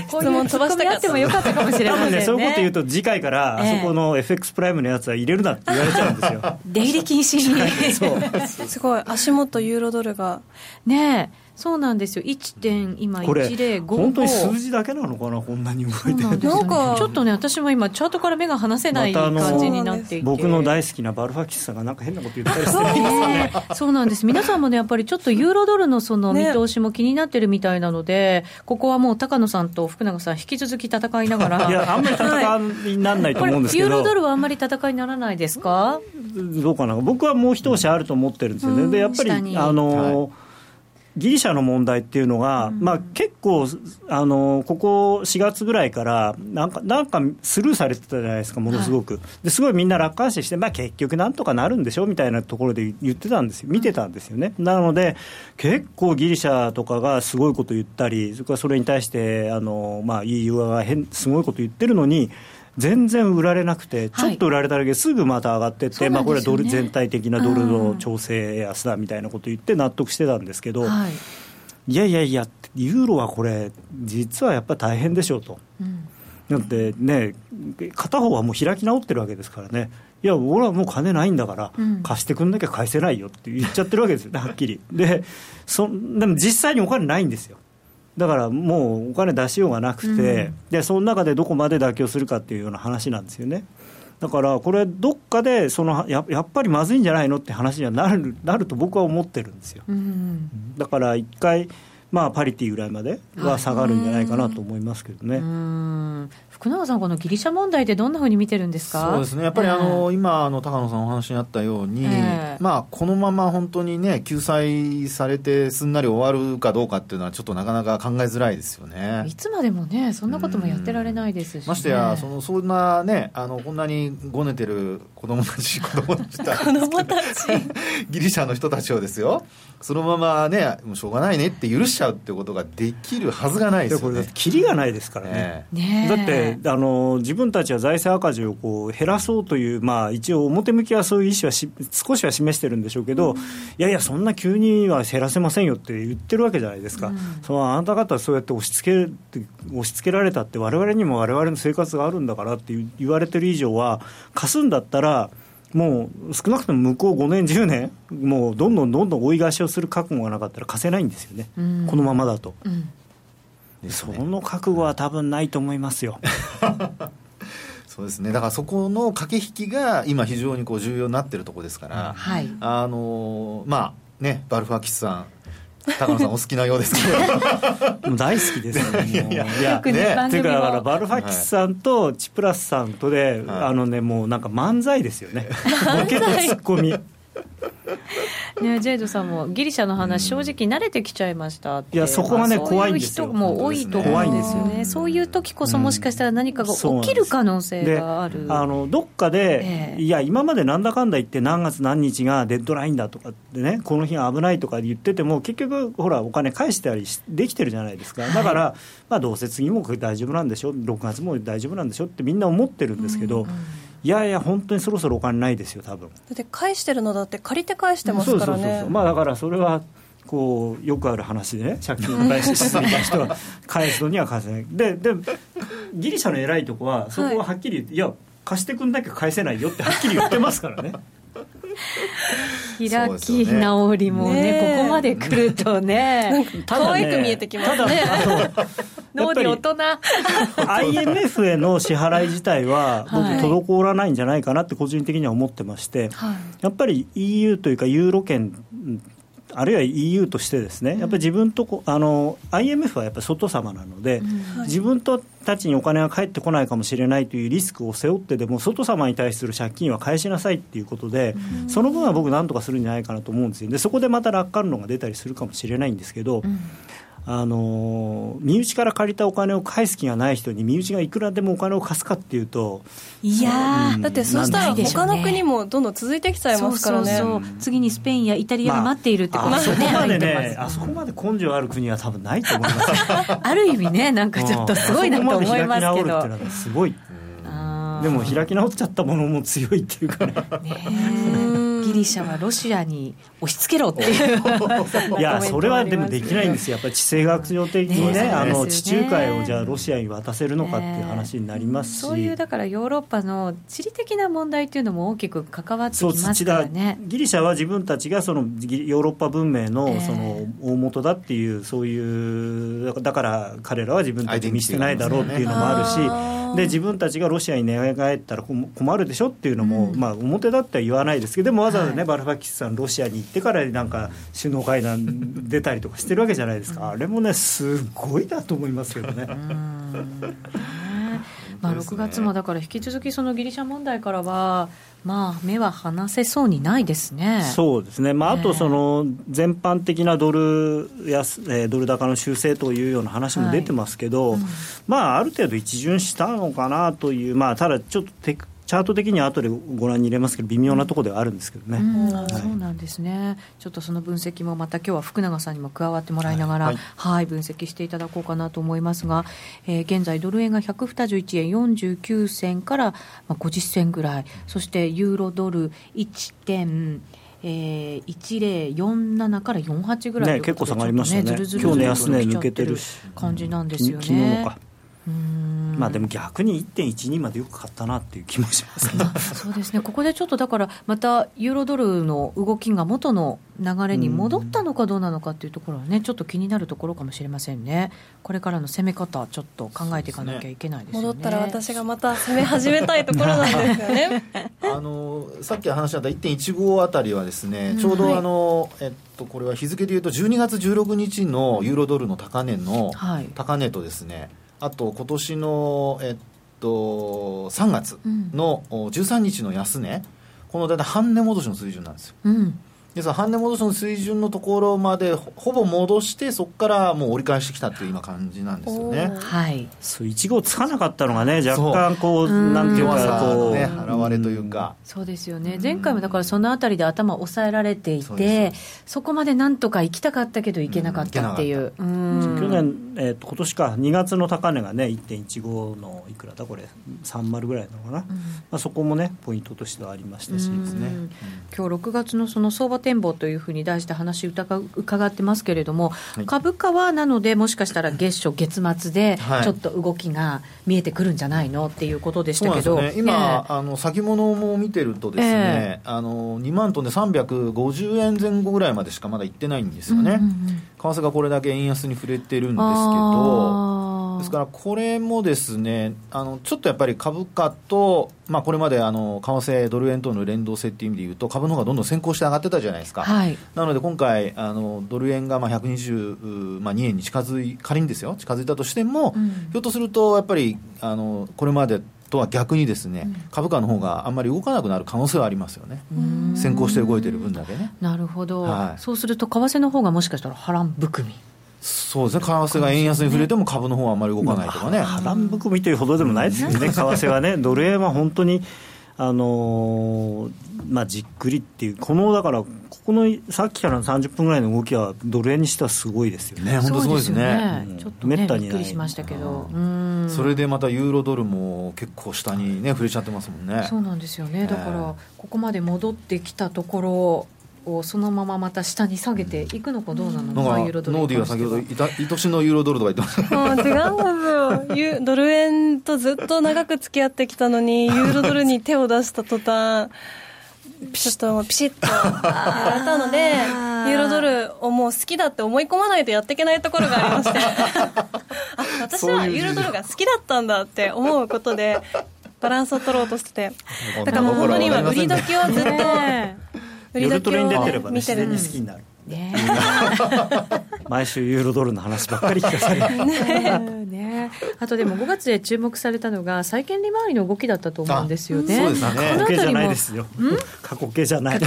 質問飛ばしてあってもよかったかもしれない、ね、ね、そういうこと言うと、次回から、あそこの FX プライムのやつは入れるなって言われちゃうんですよ。出入り禁止に。そう。すごい。足元ユーロドルが。ねえそうなんですよ、1. 点今、105本当に数字だけなのかな、こんなに動いてる。なんかちょっとね、私も今、チャートから目が離せない感じになっていて、僕の大好きなバルファキスさんが、なんか変なこと言ったりしてるんですね。そう。なんです、皆さんもね、やっぱりちょっとユーロドルのその見通しも気になってるみたいなので、ね、ここはもう高野さんと福永さん、引き続き戦いながら、いや、あんまり戦いにならないと思うんですけど、ユーロドルはあんまり戦いにならないですか？どうかな、僕はもう一押しあると思ってるんですよね。でやっぱりあの、はいギリシャの問題っていうのが、うん、まあ、結構あの、ここ4月ぐらいからなんか、なんかスルーされてたじゃないですか、ものすごく、はい、ですごいみんな楽観視して、まあ、結局なんとかなるんでしょみたいなところで言ってたんですよ、見てたんですよね。なので、結構ギリシャとかがすごいこと言ったり、それからそれに対してあの、まあ、EU 側が変すごいこと言ってるのに、全然売られなくて、ちょっと売られただけすぐまた上がってって、はい、まあ、これはドル全体的なドルの調整安だみたいなこと言って納得してたんですけど、はい、いやいやいや、ユーロはこれ、実はやっぱり大変でしょうと。うんだってね、片方はもう開き直ってるわけですからね、いや、俺はもう金ないんだから、貸してくんなきゃ返せないよって言っちゃってるわけですよね、はっきり。でそでも実際にお金ないんですよ。だからもうお金出しようがなくて、うん、でその中でどこまで妥協するかっていうような話なんですよね。だからこれ、どっかでそのややっぱりまずいんじゃないのって話にはなるなると僕は思ってるんですよ。うん、だから一回まあ、パリティぐらいまでは下がるんじゃないかなと思いますけどね。福永さん、このギリシャ問題でどんなふうに見てるんですか？そうですね、やっぱりあの、えー、今あの、高野さんお話にあったように、えー、まあ、このまま本当にね、救済されてすんなり終わるかどうかっていうのは、ちょっとなかなか考えづらいですよね。いつまでもね、そんなこともやってられないですし、ね、ましてやその、そんなね、あのこんなにごねてる子供たち、子供たち。子供たち。ギリシャの人たちをですよ、そのままね、もうしょうがないねって許しちちゃうってことができるはずがないですよね。キリがないですからね。ねだってあの自分たちは財政赤字をこう減らそうというまあ一応表向きはそういう意思はし少しは示してるんでしょうけど、うん、いやいやそんな急には減らせませんよって言ってるわけじゃないですか。うん、そのあなた方はそうやって押し付け押し付けられたって我々にも我々の生活があるんだからって言われてる以上は貸すんだったら。もう少なくとも向こう5年、10年、もうどんどんどんどん追い返しをする覚悟がなかったら貸せないんですよね、このままだと、うん、その覚悟は多分ないと思いますよ。そうですね。だからそこの駆け引きが今、非常にこう重要になってるところですから、はい、あのまあね、バルファキスさん、高野さんお好きなようですけど。大好きですよね いやいや。いいうかだからバルファキスさんとチプラスさんとで、はい、あのねもうなんか漫才ですよね。ボケとツッコミね、ジェイドさんもギリシャの話、正直慣れてきちゃいましたいや、そこがね、怖いんですよ。人も多いと思うんですよね。そういう時こそ、もしかしたら何かが起きる可能性がある。あのどっかで、いや、今までなんだかんだ言って、何月何日がデッドラインだとかってね、この日が危ないとか言ってても、結局、ほら、お金返してたりできてるじゃないですか。だから、まあ、どうせ次も大丈夫なんでしょ、6月も大丈夫なんでしょってみんな思ってるんですけど。うんうんいやいや、本当にそろそろお金ないですよ、多分だって返してるのだって、借りて返してますからね。そうそうそうまあ、だからそれはこうよくある話でね、借金を返しすぎた人は返すのには返せない、ででギリシャの偉いとこは、そこははっきり言って、はい、いや、貸してくんなきゃ返せないよってはっきり言ってますからね。開き直りもね、ね。ここまで来るとね、可愛く見えてきますね。脳に大人。IMF への支払い自体は、僕、滞らないんじゃないかなって個人的には思ってまして、はい、やっぱり EU というか、ユーロ圏あるいは EU としてですね、やっぱり自分とこあの IMF はやっぱり外様なので、うん。はい、自分たちにお金が返ってこないかもしれないというリスクを背負ってでも、外様に対する借金は返しなさいっていうことで、うん、その分は僕、なんとかするんじゃないかなと思うんですよ、でそこでまた楽観論が出たりするかもしれないんですけど、うん、あの身内から借りたお金を返す気がない人に身内がいくらでもお金を貸すかっていうといや、うん、だってそうしたら他の国もどんどん続いてきちゃいますからね。次にスペインやイタリアが待っているってことですね、まあ、あそこまでねあそこまで根性ある国は多分ないと思います。ある意味ねなんかちょっとすごいなと思いますけど。すごいでも開き直っちゃったものも強いっていうかね。ねギリシャはロシアに押し付けろっていう いやそれはでもできないんですよ。やっぱり地政学上的にね、ね、あの地中海をじゃあロシアに渡せるのかっていう話になりますし、そういうだからヨーロッパの地理的な問題っていうのも大きく関わってきますからね。ギリシャは自分たちがそのヨーロッパ文明のその大元だっていうそういうだから彼らは自分たち見捨てないだろうっていうのもあるしで自分たちがロシアに寝返ったら困るでしょっていうのも、うん、まあ、表だっては言わないですけどでもわざわざね、はい、バルファキスさんロシアに行ってからなんか首脳会談出たりとかしてるわけじゃないですか、あれもねすごいだと思いますけどね。まあ、6月もだから引き続きそのギリシャ問題からは、まあ、目は離せそうにないですね。そうですね、まあ、あとその全般的なドル安、えー、ドル高の修正というような話も出てますけど、はい。うん、まあ、ある程度一巡したのかなという、まあ、ただちょっとテクチャート的には後でご覧に入れますけど、微妙なところではあるんですけどね、はい、そうなんですね、ちょっとその分析もまた今日は福永さんにも加わってもらいながら、はい、はい、分析していただこうかなと思いますが、えー、現在、ドル円が121円49銭から、まあ、50銭ぐらい、そしてユーロドル1点、えー、1047から48ぐらい、ね、結構下がりましたね、ずるずる今日の安値抜けてる感じなんですよね。まあでも逆に1.12までよく買ったなっていう気もします、ね、そうですね、ここでちょっとだから、またユーロドルの動きが元の流れに戻ったのかどうなのかっていうところはね、ちょっと気になるところかもしれませんね、これからの攻め方、ちょっと考えていかなきゃいけないですね、戻ったら私がまた攻め始めたいところなんですよね。あのさっき話しあった1.15あたりはですね、ちょうどあの、はい、えっと、これは日付でいうと、12月16日のユーロドルの高値の、高値とですね、あと今年の、えっと、3月の13日の安値、この大体半値戻しの水準なんですよ。うんですから半値戻しの水準のところまでほぼ戻してそこからもう折り返してきたっていう今感じなんですよね。はい。そう1号つかなかったのがね若干こうなんていうかこう、ね、現れというか、うそうですよね。前回もだからそのあたりで頭を抑えられていてそこまでなんとか行きたかったけど行けなかったっていう、去年、えー、と今年か。2月の高値がね1.15のいくらだ？これ30ぐらいなのかな、まあ、そこもねポイントとしてはありましたしですね、今日6月のその相場展望というふうに題して話伺ってますけれども、はい、株価はなので、もしかしたら月初、月末でちょっと動きが見えてくるんじゃないのっていうことでしたけど、ね、今、えー、あの先物も見てると、ですね、えー、あの2万トンで350円前後ぐらいまでしかまだ行ってないんですよね、うんうんうん、為替がこれだけ円安に触れてるんですけど。ですから、これもですねあのちょっとやっぱり株価と、まあ、これまであの為替、ドル円との連動性っていう意味でいうと、株の方がどんどん先行して上がってたじゃないですか、はい、なので今回、あのドル円がまあ122、まあ、円に近づい、仮にですよ、近づいたとしても、うん、ひょっとするとやっぱりあのこれまでとは逆にですね、うん、株価の方があんまり動かなくなる可能性はありますよね、先行して動いてる分だけね。なるほど、はい、そうすると、為替の方がもしかしたら波乱含み。そうですね、為替が円安に触れても株の方はあんまり動かないとかね。波乱含みというほどでもないですよね、為替はね、ドル円は本当に、あのー、まあ、じっくりっていう、このだから、ここのさっきからの30分ぐらいの動きは、ドル円にしてはすごいですよね、本当すごいですね、ちょっとね、びっくりしましたけど、それでまたユーロドルも結構下にね、触れちゃってますもんね。そうなんですよね、だから、ここまで戻ってきたところ、をそのまままた下に下げていくのかどうなのか、ユーロドルノーディは先ほどいた愛しのユーロドルとか言ってました。違うんですよ。ドル円とずっと長く付き合ってきたのにユーロドルに手を出した途端ちょっとピシッと。やられたのでユーロドルをもう好きだって思い込まないとやっていけないところがありまして。あ私はユーロドルが好きだったんだって思うことでバランスを取ろうとしてて。だからもう本当に今売り時をずっと 売り時を見てるん好きになるね、毎週ユーロドルの話ばっかり聞かされる ねねあとでも5月で注目されたのが債券利回りの動きだったと思うんですよね。そうですね。過去形じゃないですよ。過去形じゃない。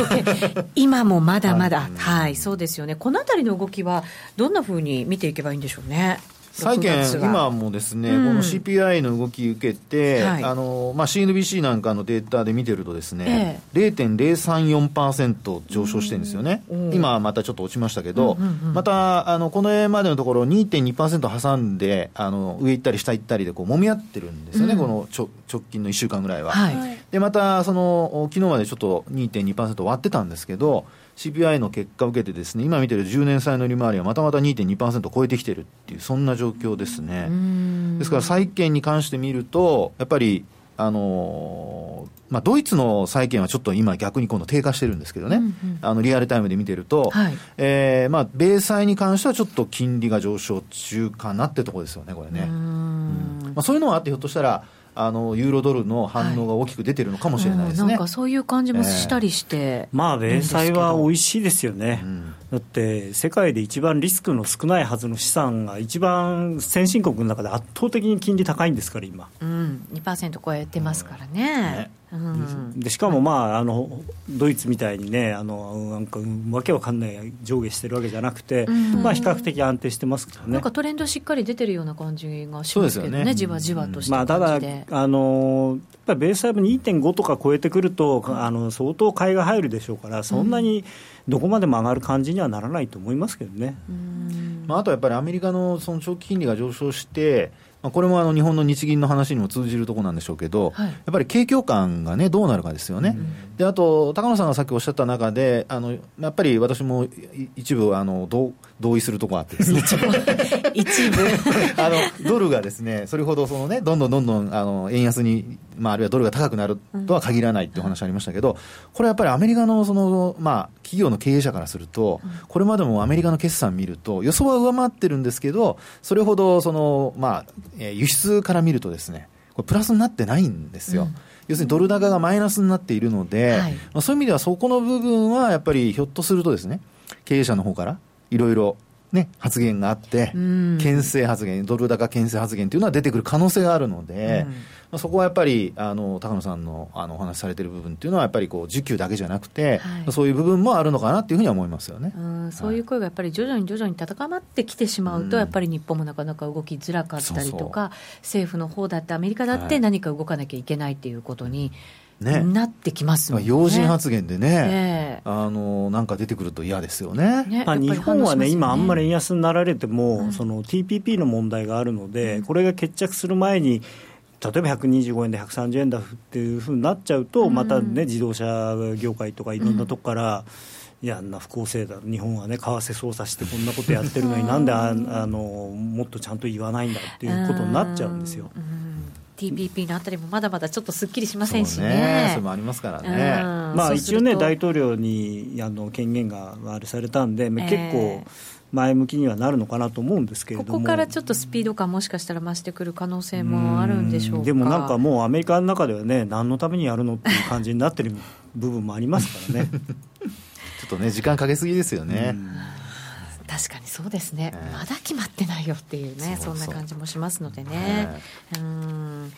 今もまだまだ、はい、そうですよね。このあたりの動きはどんなふうに見ていけばいいんでしょうね。債券、今もですね、うん、この CPI の動き受けて、はい、あのまあ、CNBC なんかのデータで見てるとですね、ええ、0.034%上昇してるんですよね、うん、今はまたちょっと落ちましたけど、うんうんうん、またあのこの絵までのところ2.2%挟んであの上行ったり下行ったりでこう揉み合ってるんですよね、うん、このちょ直近の1週間ぐらいは。はい、でまたその昨日までちょっと2.2%割ってたんですけど CPI の結果を受けてですね今見てる10年債の利回りはまたまた2.2%超えてきてるっていうそんな状況ですね。ですから債券に関して見るとやっぱりあのまあ、ドイツの債券はちょっと今、逆に今度低下してるんですけどね、うんうん、あのリアルタイムで見てると、はい、えー、まあ、米債に関してはちょっと金利が上昇中かなってところですよね、これね。うん。まあ、そういうのはあって、ひょっとしたら、あのユーロドルの反応が大きく出てるのかもしれないですね、はい、なんかそういう感じもしたりして、えー、まあ米債は美味しいですよね、うん、だって世界で一番リスクの少ないはずの資産が一番先進国の中で圧倒的に金利高いんですから今、うん、2%超えてますからね、うんね。うん、でしかも、まあ、あのドイツみたいにねあのなんかわけわかんない上下してるわけじゃなくて、うん。まあ、比較的安定してますけどね。なんかトレンドしっかり出てるような感じがしますけどね、ね。じわじわとした感じで、まあ、ただあのやっぱりベースタイム2.5とか超えてくると、あの相当買いが入るでしょうから、そんなにどこまでも上がる感じにはならないと思いますけどね。まあ、あとやっぱりアメリカのその長期金利が上昇して、まあ、これもあの日本の日銀の話にも通じるところなんでしょうけど、はい、やっぱり景況感がね、どうなるかですよね。であと、高野さんがさっきおっしゃった中で、あのやっぱり私も一部あの同、同意するところあってですね、一部。あのドルがですね、それほどその、ね、どんどんどんどんあの円安に、まあ、あるいはドルが高くなるとは限らないっていう話ありましたけど、これやっぱりアメリカのその、まあ、企業の経営者からすると、これまでもアメリカの決算見ると、予想は上回ってるんですけど、それほどその、まあ、えー、輸出から見るとですね、これプラスになってないんですよ。うん、要するにドル高がマイナスになっているので、はい、まあ、そういう意味ではそこの部分はやっぱりひょっとするとですね、経営者の方からいろいろね、発言があって、牽制発言、ドル高牽制発言というのは出てくる可能性があるので、まあ、そこはやっぱりあの高野さんのあのお話しされてる部分っていうのは、やっぱりこう需給だけじゃなくて、はい、そういう部分もあるのかなっていうふうには思いますよね、うん、そういう声がやっぱり徐々に徐々に高まってきてしまうと、やっぱり日本もなかなか動きづらかったりとか、政府の方だって、アメリカだって何か動かなきゃいけないっていうことに。ね、なってきますもんね。要人発言でね、あのなんか出てくると嫌ですよね。ねまあ、日本はね、今、あんまり円安になられても、うん、その TPP の問題があるので、これが決着する前に、例えば125円で130円だっていうふうになっちゃうと、またね、自動車業界とかいろんなとこから、いや、あんな不公正だ、日本はね、為替操作してこんなことやってるのに、なんでああのもっとちゃんと言わないんだっていうことになっちゃうんですよ。TPP のあたりもまだまだちょっとすっきりしませんしね。それもありますからね。まあ一応ね大統領にあの権限があれされたんで、結構前向きにはなるのかなと思うんですけれども。ここからちょっとスピード感もしかしたら増してくる可能性もあるんでしょうでもなんかもうアメリカの中ではね何のためにやるのっていう感じになってる部分もありますからね。ちょっとね時間かけすぎですよね。確かにそうですね、えー、まだ決まってないよっていうねそんな感じもしますのでね。えー、うん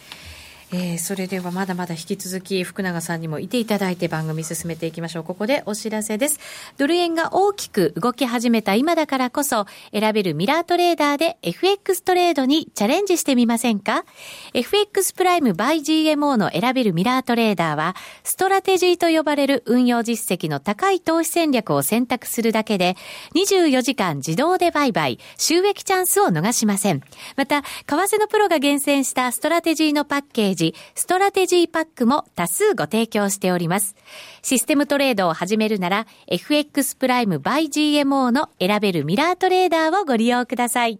えー、それではまだまだ引き続き福永さんにもいていただいて番組進めていきましょう。ここでお知らせです。ドル円が大きく動き始めた今だからこそ選べるミラートレーダーで FX トレードにチャレンジしてみませんか ?FX プライム by GMO の選べるミラートレーダーはストラテジーと呼ばれる運用実績の高い投資戦略を選択するだけで24時間自動で売買、収益チャンスを逃しません。また、為替のプロが厳選したストラテジーのパッケージ、ストラテジーパックも多数ご提供しております。システムトレードを始めるなら、FX プライム by GMO の選べるミラートレーダーをご利用ください。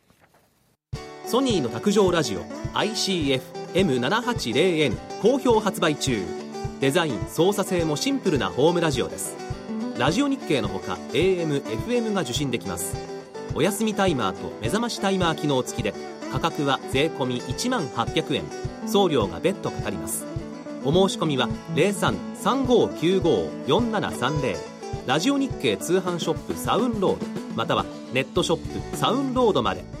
ソニーの卓上ラジオ ICF-M780N 好評発売中。デザイン操作性もシンプルなホームラジオです。ラジオ日経のほか AM、FM が受信できます。お休みタイマーと目覚ましタイマー機能付きで価格は税込1万800円送料が別途かかります。お申し込みは0335954730ラジオ日経通販ショップサウンロードまたはネットショップサウンロードまで。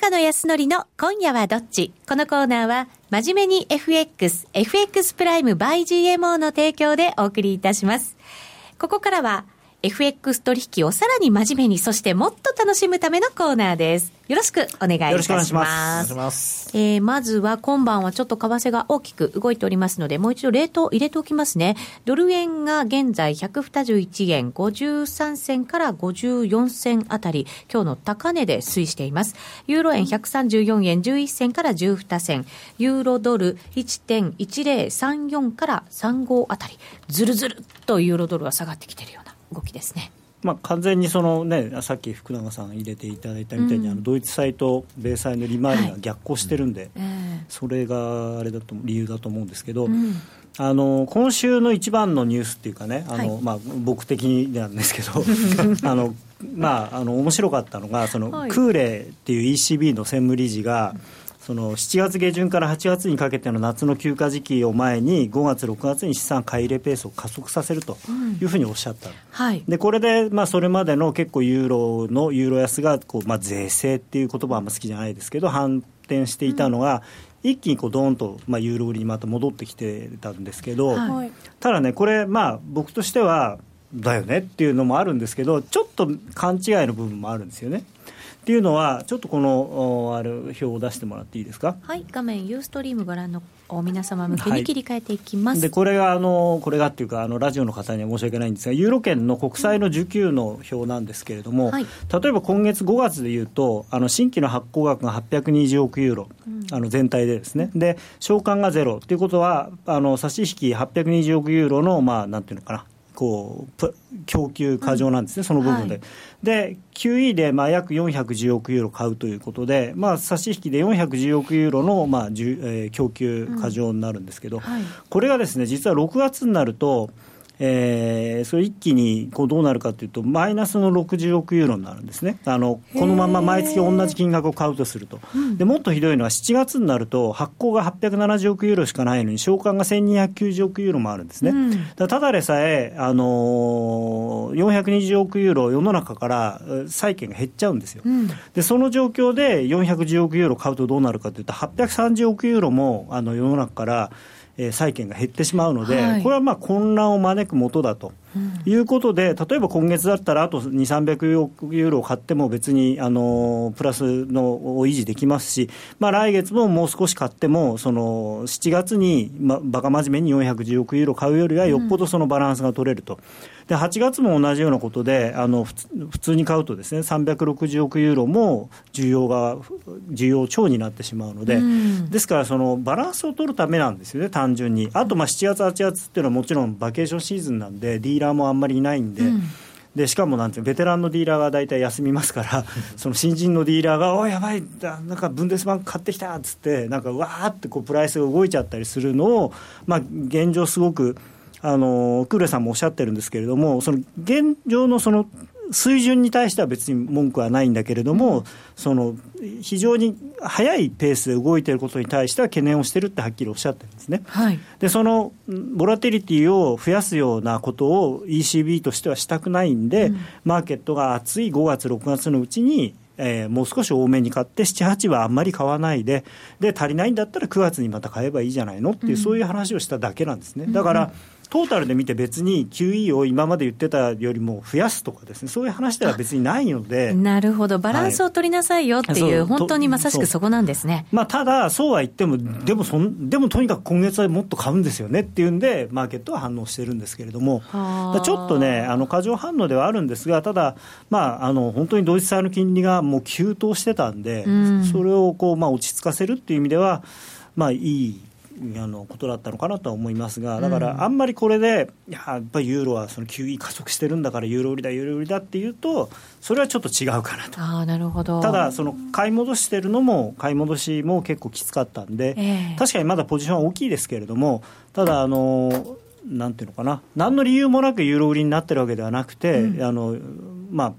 高野康則の今夜はどっち？このコーナーは、真面目に FX、FX プライム by GMO の提供でお送りいたします。ここからは、FX 取引をさらに真面目に、そしてもっと楽しむためのコーナーです。よろしくお願いいたします。よろしくお願いします。えー、まずは今晩はちょっと為替が大きく動いておりますので、もう一度レートを入れておきますね。ドル円が現在121円53銭から54銭あたり、今日の高値で推移しています。ユーロ円134円11銭から12銭、ユーロドル1.1034から35あたり、ずるずるとユーロドルは下がってきているような動きですね。まあ、完全にその、ね、さっき福永さん入れていただいたみたいに、うん、あのドイツ債と米債の利回りが逆行してるんで、はいそれがあれだと理由だと思うんですけど、うん、あの今週の一番のニュースっていうかねあの、はい、まあ、僕的になんですけど あの、まあ、あの面白かったのがその、はい、クーレっていう ECB の専務理事が、うんその7月下旬から8月にかけての夏の休暇時期を前に5月、6月に資産買い入れペースを加速させるというふうにおっしゃった、うんはい、でこれで、まあ、それまでの結構ユーロのユーロ安がこう、まあ、税制っていう言葉はあんま好きじゃないですけど反転していたのが、一気にこうドーンと、まあ、ユーロ売りにまた戻ってきてたんですけど、はい、ただね、これ、まあ、僕としてはだよねっていうのもあるんですけど、ちょっと勘違いの部分もあるんですよね。っていうのは、ちょっとこのあれ表を出してもらっていいですか？はい、画面ユーストリームご覧の皆様向けに切り替えていきます。はい、でこれがあのこれがっていうかあのラジオの方には申し訳ないんですが、ユーロ圏の国債の需給の表なんですけれども、はい、例えば今月5月でいうと、あの新規の発行額が820億ユーロ、うん、あの全体でですね、で償還がゼロということは、あの差し引き820億ユーロのまあなんていうのかな。こう供給過剰なんですね、うん、その部分で。はい、で、QE でまあ約410億ユーロ買うということで、まあ、差し引きで410億ユーロのまあ、えー、供給過剰になるんですけど、うん。はい、これがですね実は6月になると、えー、それ一気にこうどうなるかというと、マイナスの60億ユーロになるんですね、あのこのまま毎月同じ金額を買うとすると、でもっとひどいのは、7月になると、発行が870億ユーロしかないのに、償還が1290億ユーロもあるんですね、うん、ただでさえ、あのー、420億ユーロ、世の中から債券が減っちゃうんですよ、うん、でその状況で410億ユーロ買うとどうなるかというと、830億ユーロもあの世の中から、えー、債券が減ってしまうので、はい、これはまあ混乱を招くもとだと。いうことで、例えば今月だったら、あと2、300億ユーロを買っても別にあのプラスのを維持できますし、まあ、来月ももう少し買っても、その7月に、ま、バカ真面目に410億ユーロ買うよりは、よっぽどそのバランスが取れると。で8月も同じようなことであの普通に買うとですね360億ユーロも需要が需要超になってしまうので、うん、ですからそのバランスを取るためなんですよね単純に。あとまあ7月8月っていうのはもちろんバケーションシーズンなんでディーラーもあんまりいないんで。うんでしかもなんてベテランのディーラーが大体休みますから、その新人のディーラーが、おい、やばい、なんかブンデスバンク買ってきたっつって、なんかわーってこうプライスが動いちゃったりするのを、まあ、現状、すごくあのクーレさんもおっしゃってるんですけれども、その現状のその水準に対しては別に文句はないんだけれども、その非常に速いペースで動いていることに対しては懸念をしてるってはっきりおっしゃってるんですね。はい、でそのボラティリティを増やすようなことを ECB としてはしたくないんで、うん、マーケットが暑い5月、6月のうちにえー、もう少し多めに買って、7、8はあんまり買わないで、で足りないんだったら9月にまた買えばいいじゃないのっていう、うん、そういう話をしただけなんですね。だから、うんトータルで見て別に QE を今まで言ってたよりも増やすとかですね、そういう話では別にないので。なるほど、バランスを取りなさいよっていう、はい、本当にまさしくそこなんですね。まあ、ただ、そうは言っても、でもそん、でもとにかく今月はもっと買うんですよねっていうんで、マーケットは反応してるんですけれども、ちょっとね、あの過剰反応ではあるんですが、ただ、まあ、あの本当にドイツ債の金利がもう急騰してたんで、うん、それをこう、まあ、落ち着かせるっていう意味では、まあ、いいあのことだったのかなとは思いますが、だからあんまりこれで、やっぱりユーロはその QE 加速してるんだから、ユーロ売りだ、ユーロ売りだっていうと、それはちょっと違うかなと。あなるほど。ただ、その買い戻してるのも、買い戻しも結構きつかったんで、えー、確かにまだポジションは大きいですけれども、ただ、あのなんていうのかな、何の理由もなくユーロ売りになってるわけではなくて、うん、あのまあ、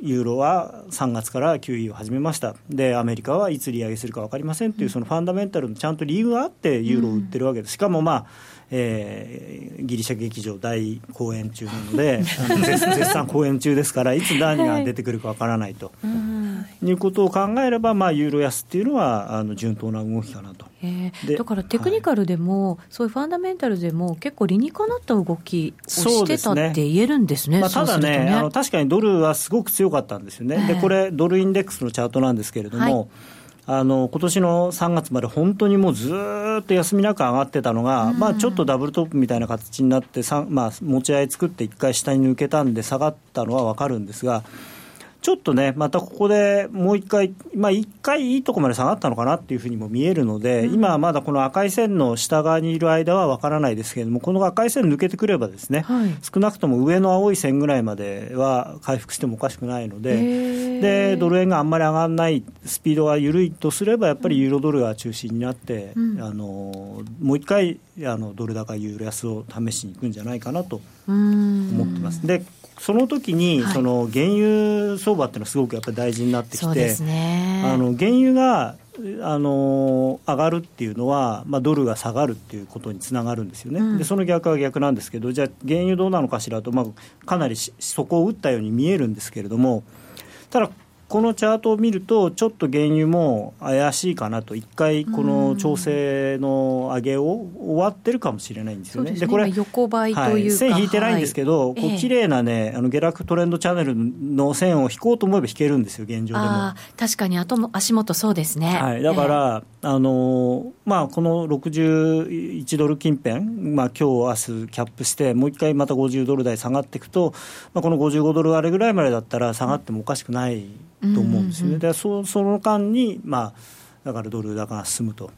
ユーロは3月から QE を始めました、でアメリカはいつ利上げするか分かりませんという、そのファンダメンタルのちゃんと理由があって、ユーロを売ってるわけです、しかも、まあえー、ギリシャ劇場大公演中なので 絶賛公演中ですからいつ何が出てくるかわからないと、はい、い。うことを考えれば、まあ、ユーロ安っていうのはあの順当な動きかなと。だからテクニカルでも、はい、そういうファンダメンタルでも結構理にかなった動きをしてたって言えるんですね、まあ、ただね、ね、あの確かにドルはすごく強かったんですよね、でこれドルインデックスのチャートなんですけれども、はい。あの今年の3月まで本当にもうずっと休みなく上がってたのが、まあ、ちょっとダブルトップみたいな形になって、まあ、持ち合い作って1回下に抜けたんで下がったのは分かるんですが。ちょっとね、またここでもう一回、まあ、一回いいとこまで下がったのかなっていうふうにも見えるので、うん、今はまだこの赤い線の下側にいる間は分からないですけれども、この赤い線抜けてくればですね、はい、少なくとも上の青い線ぐらいまでは回復してもおかしくないので、でドル円があんまり上がらない、スピードが緩いとすれば、やっぱりユーロドルが中心になって、うん、あのもう一回あのドル高ユーロ安を試しに行くんじゃないかなと思ってます。でその時に、その原油相場っていうのはすごくやっぱり大事になってきて、ね、あの原油があの上がるっていうのは、まあ、ドルが下がるっていうことにつながるんですよね、うん、でその逆は逆なんですけど、じゃあ、原油どうなのかしらと、まあ、かなり底を打ったように見えるんですけれども、ただ、このチャートを見ると、ちょっと原油も怪しいかなと、一回、この調整の上げを終わってるかもしれないんですよね。で、ね、これ、横ばいというか、はい、線引いてないんですけど、はい、こう綺麗なね、あの下落トレンドチャンネルの線を引こうと思えば引けるんですよ、現状でも。確かに後も足元そうですね。はい、だから、えー、あのまあ、この61ドル近辺、まあ今日明日キャップして、もう一回また50ドル台下がっていくと、まあ、この55ドルあれぐらいまでだったら下がってもおかしくない。と思うんですよね、でそその間に、まあ、だからドル高が進むと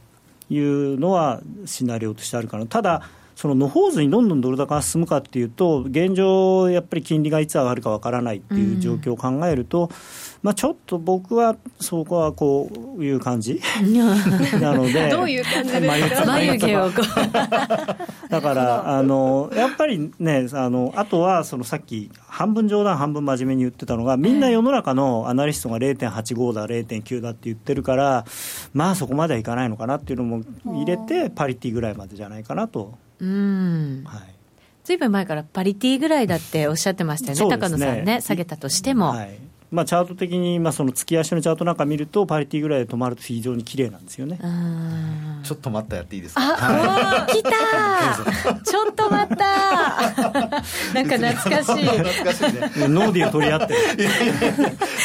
いうのはシナリオとしてあるかな、ただ、その野放図にどんどんドル高が進むかっていうと、現状、やっぱり金利がいつ上がるかわからないっていう状況を考えると、うん、まあ、ちょっと僕はそこはこういう感じ。なので、どういう感じですか？眉毛をだから あの、やっぱりね、あのあとはそのさっき、半分冗談、半分真面目に言ってたのが、みんな世の中のアナリストが0.85だ、0.9だって言ってるから、まあそこまではいかないのかなっていうのも入れて、パリティぐらいまでじゃないかなと。うん。はい。ずいぶん前からパリティぐらいだっておっしゃってましたよね、ね。高野さんね、下げたとしても。はいまあ、チャート的に、まあ、その月足のチャートなんか見ると、パリティぐらいで止まると非常に綺麗なんですよね。ちょっと待ったやっていいですか？あ、来たちょっと待った なんか懐かしい。懐かしいね。ノーディを取り合ってる。いやいやいや、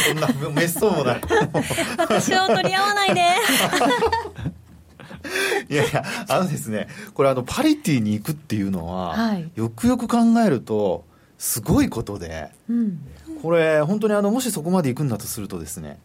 そんな、めっそうもない。私を取り合わないで。いやいや、あのですね、これあの、パリティに行くっていうのは、はい、よくよく考えると、すごいことで、うん、これ、本当にあの、もしそこまで行くんだとするとですね、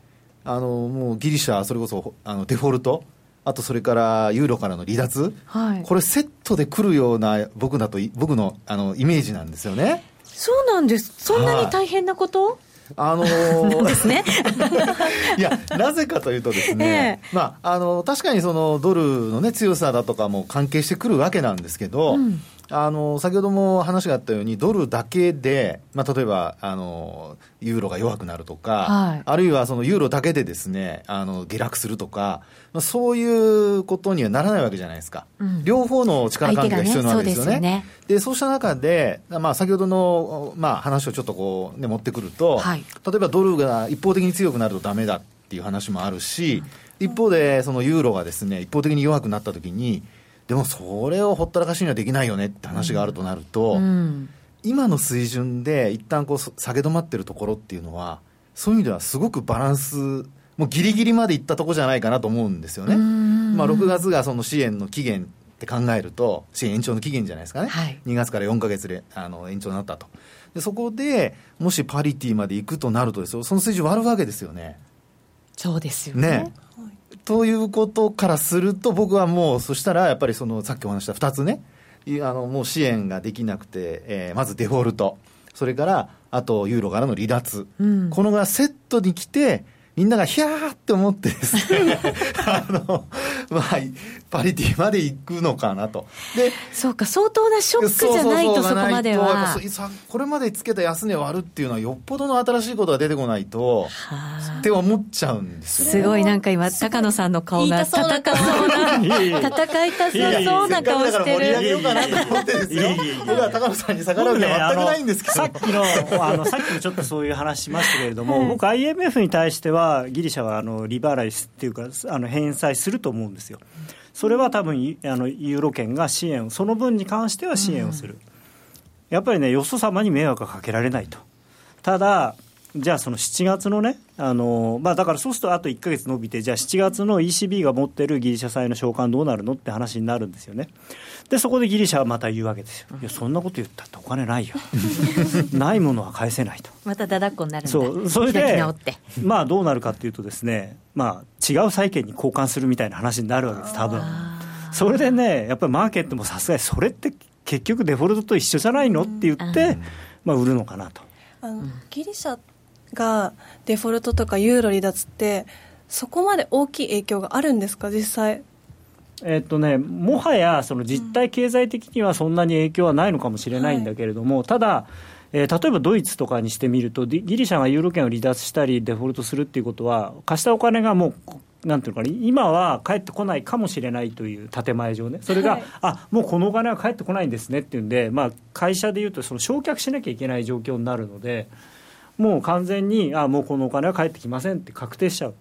あの、もうギリシャ、それこそあのデフォルト、あとそれからユーロからの離脱、はい、これセットで来るような僕だと僕のあのイメージなんですよね。そうなんです。そんなに大変なこと、あのー、ですね。いや、なぜかというとですね、えー、まあ、あの、確かにそのドルのね、強さだとかも関係してくるわけなんですけど、うんあの先ほども話があったように、ドルだけで、まあ、例えばあのユーロが弱くなるとか、はい、あるいはそのユーロだけでですねあの下落するとか、まあ、そういうことにはならないわけじゃないですか、うん、両方の力関係が必要なわけですよね。そうね。でそうした中で、まあ、先ほどの、まあ、話をちょっとこう、ね、持ってくると、はい、例えばドルが一方的に強くなるとだめだっていう話もあるし、一方でそのユーロがですね一方的に弱くなったときに、でもそれをほったらかしにはできないよねって話があるとなると、うん、今の水準で一旦こう下げ止まってるところっていうのは、そういう意味ではすごくバランス、もうギリギリまでいったところじゃないかなと思うんですよね。まあ、6月がその支援の期限って考えると、支援延長の期限じゃないですかね、はい、2月から4か月であの延長になったと。でそこでもしパリティまでいくとなるとですよ、その水準割るわけですよね。そうですよね。ねということからすると、僕はもう、そしたらやっぱりそのさっきお話した2つね、あのもう支援ができなくて、えー、まずデフォルト、それからあとユーロからの離脱、うん、このがセットに来て、みんながひゃーって思ってですね あの、まあ、パリティまで行くのかなと。で、そうか、相当なショックじゃないと、そこまでは。これまでつけた安値を割るっていうのは、よっぽどの新しいことが出てこないと、って思っちゃうんですよ、すごい、なんか今、高野さんの顔が戦そうな、戦いたそうな顔してる。盛り上げようかなと思ってですよ。僕は高野さんに逆らう気は全くないんですけど。さっきの、あの、さっきもちょっとそういう話しましたけれども、僕 IMF に対しては、ギリシャはあのリバライスっていうかあの返済すると思うんですよ。それは多分あのユーロ圏が支援その分に関しては支援をする、うん、やっぱりねよそ様に迷惑がかけられないと。ただじゃあその7月のね、あのまあ、だからそうするとあと1か月伸びて、じゃあ7月の ECB が持ってるギリシャ債の償還どうなるのって話になるんですよね。で、そこでギリシャはまた言うわけですよ。いや、そんなこと言ったってお金ないよ。ないものは返せないと。まただだっこになるんだそう、それで、まあどうなるかっていうとですね、まあ違う債券に交換するみたいな話になるわけです、多分。それでね、やっぱりマーケットもさすがにそれって結局デフォルトと一緒じゃないのって言って、まあ売るのかなと。あのギリシャがデフォルトとかユーロ離脱ってそこまで大きい影響があるんですか？実際。えっとね、もはやその実体経済的にはそんなに影響はないのかもしれないんだけれども、はい、ただ、えー、例えばドイツとかにしてみると、ギリシャがユーロ圏を離脱したり、デフォルトするっていうことは、貸したお金がもう、なんていうのかな、今は返ってこないかもしれないという建前上ね、それが、はい、あもうこのお金は返ってこないんですねっていうんで、まあ、会社でいうと、その償却しなきゃいけない状況になるので。もう完全にあもうこのお金は返ってきませんって確定しちゃう。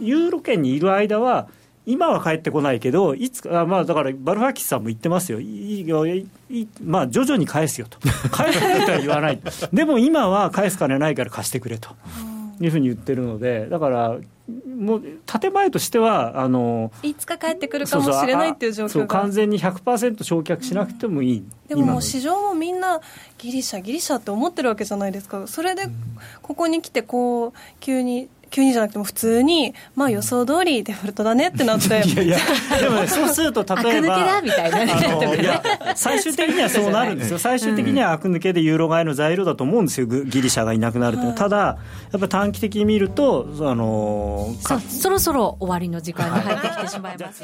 ユーロ圏にいる間は今は帰ってこないけど、いつか、まあ、だからバルファキスさんも言ってますよ、いいまあ、徐々に返すよと、返さないとは言わない、でも今は返す金ないから貸してくれと。いうふうに言ってるので、だから、もう建前としてはあのいつか帰ってくるかもしれないっていう状況が。完全に100%償却しなくてもいい、でももう市場もみんなギリシャギリシャって思ってるわけじゃないですか。それでここに来てこう急に急にじゃなくても普通に、まあ予想通りデフォルトだねってなって。いやいや、でもね、そうすると例えば、みたいなね。最終的にはそうなるんですよ。最終的には悪抜けでユーロ買いの材料だと思うんですよ。ギリシャがいなくなるって。ただ、やっぱ短期的に見ると、あのそろそろ終わりの時間に入ってきてしまいます。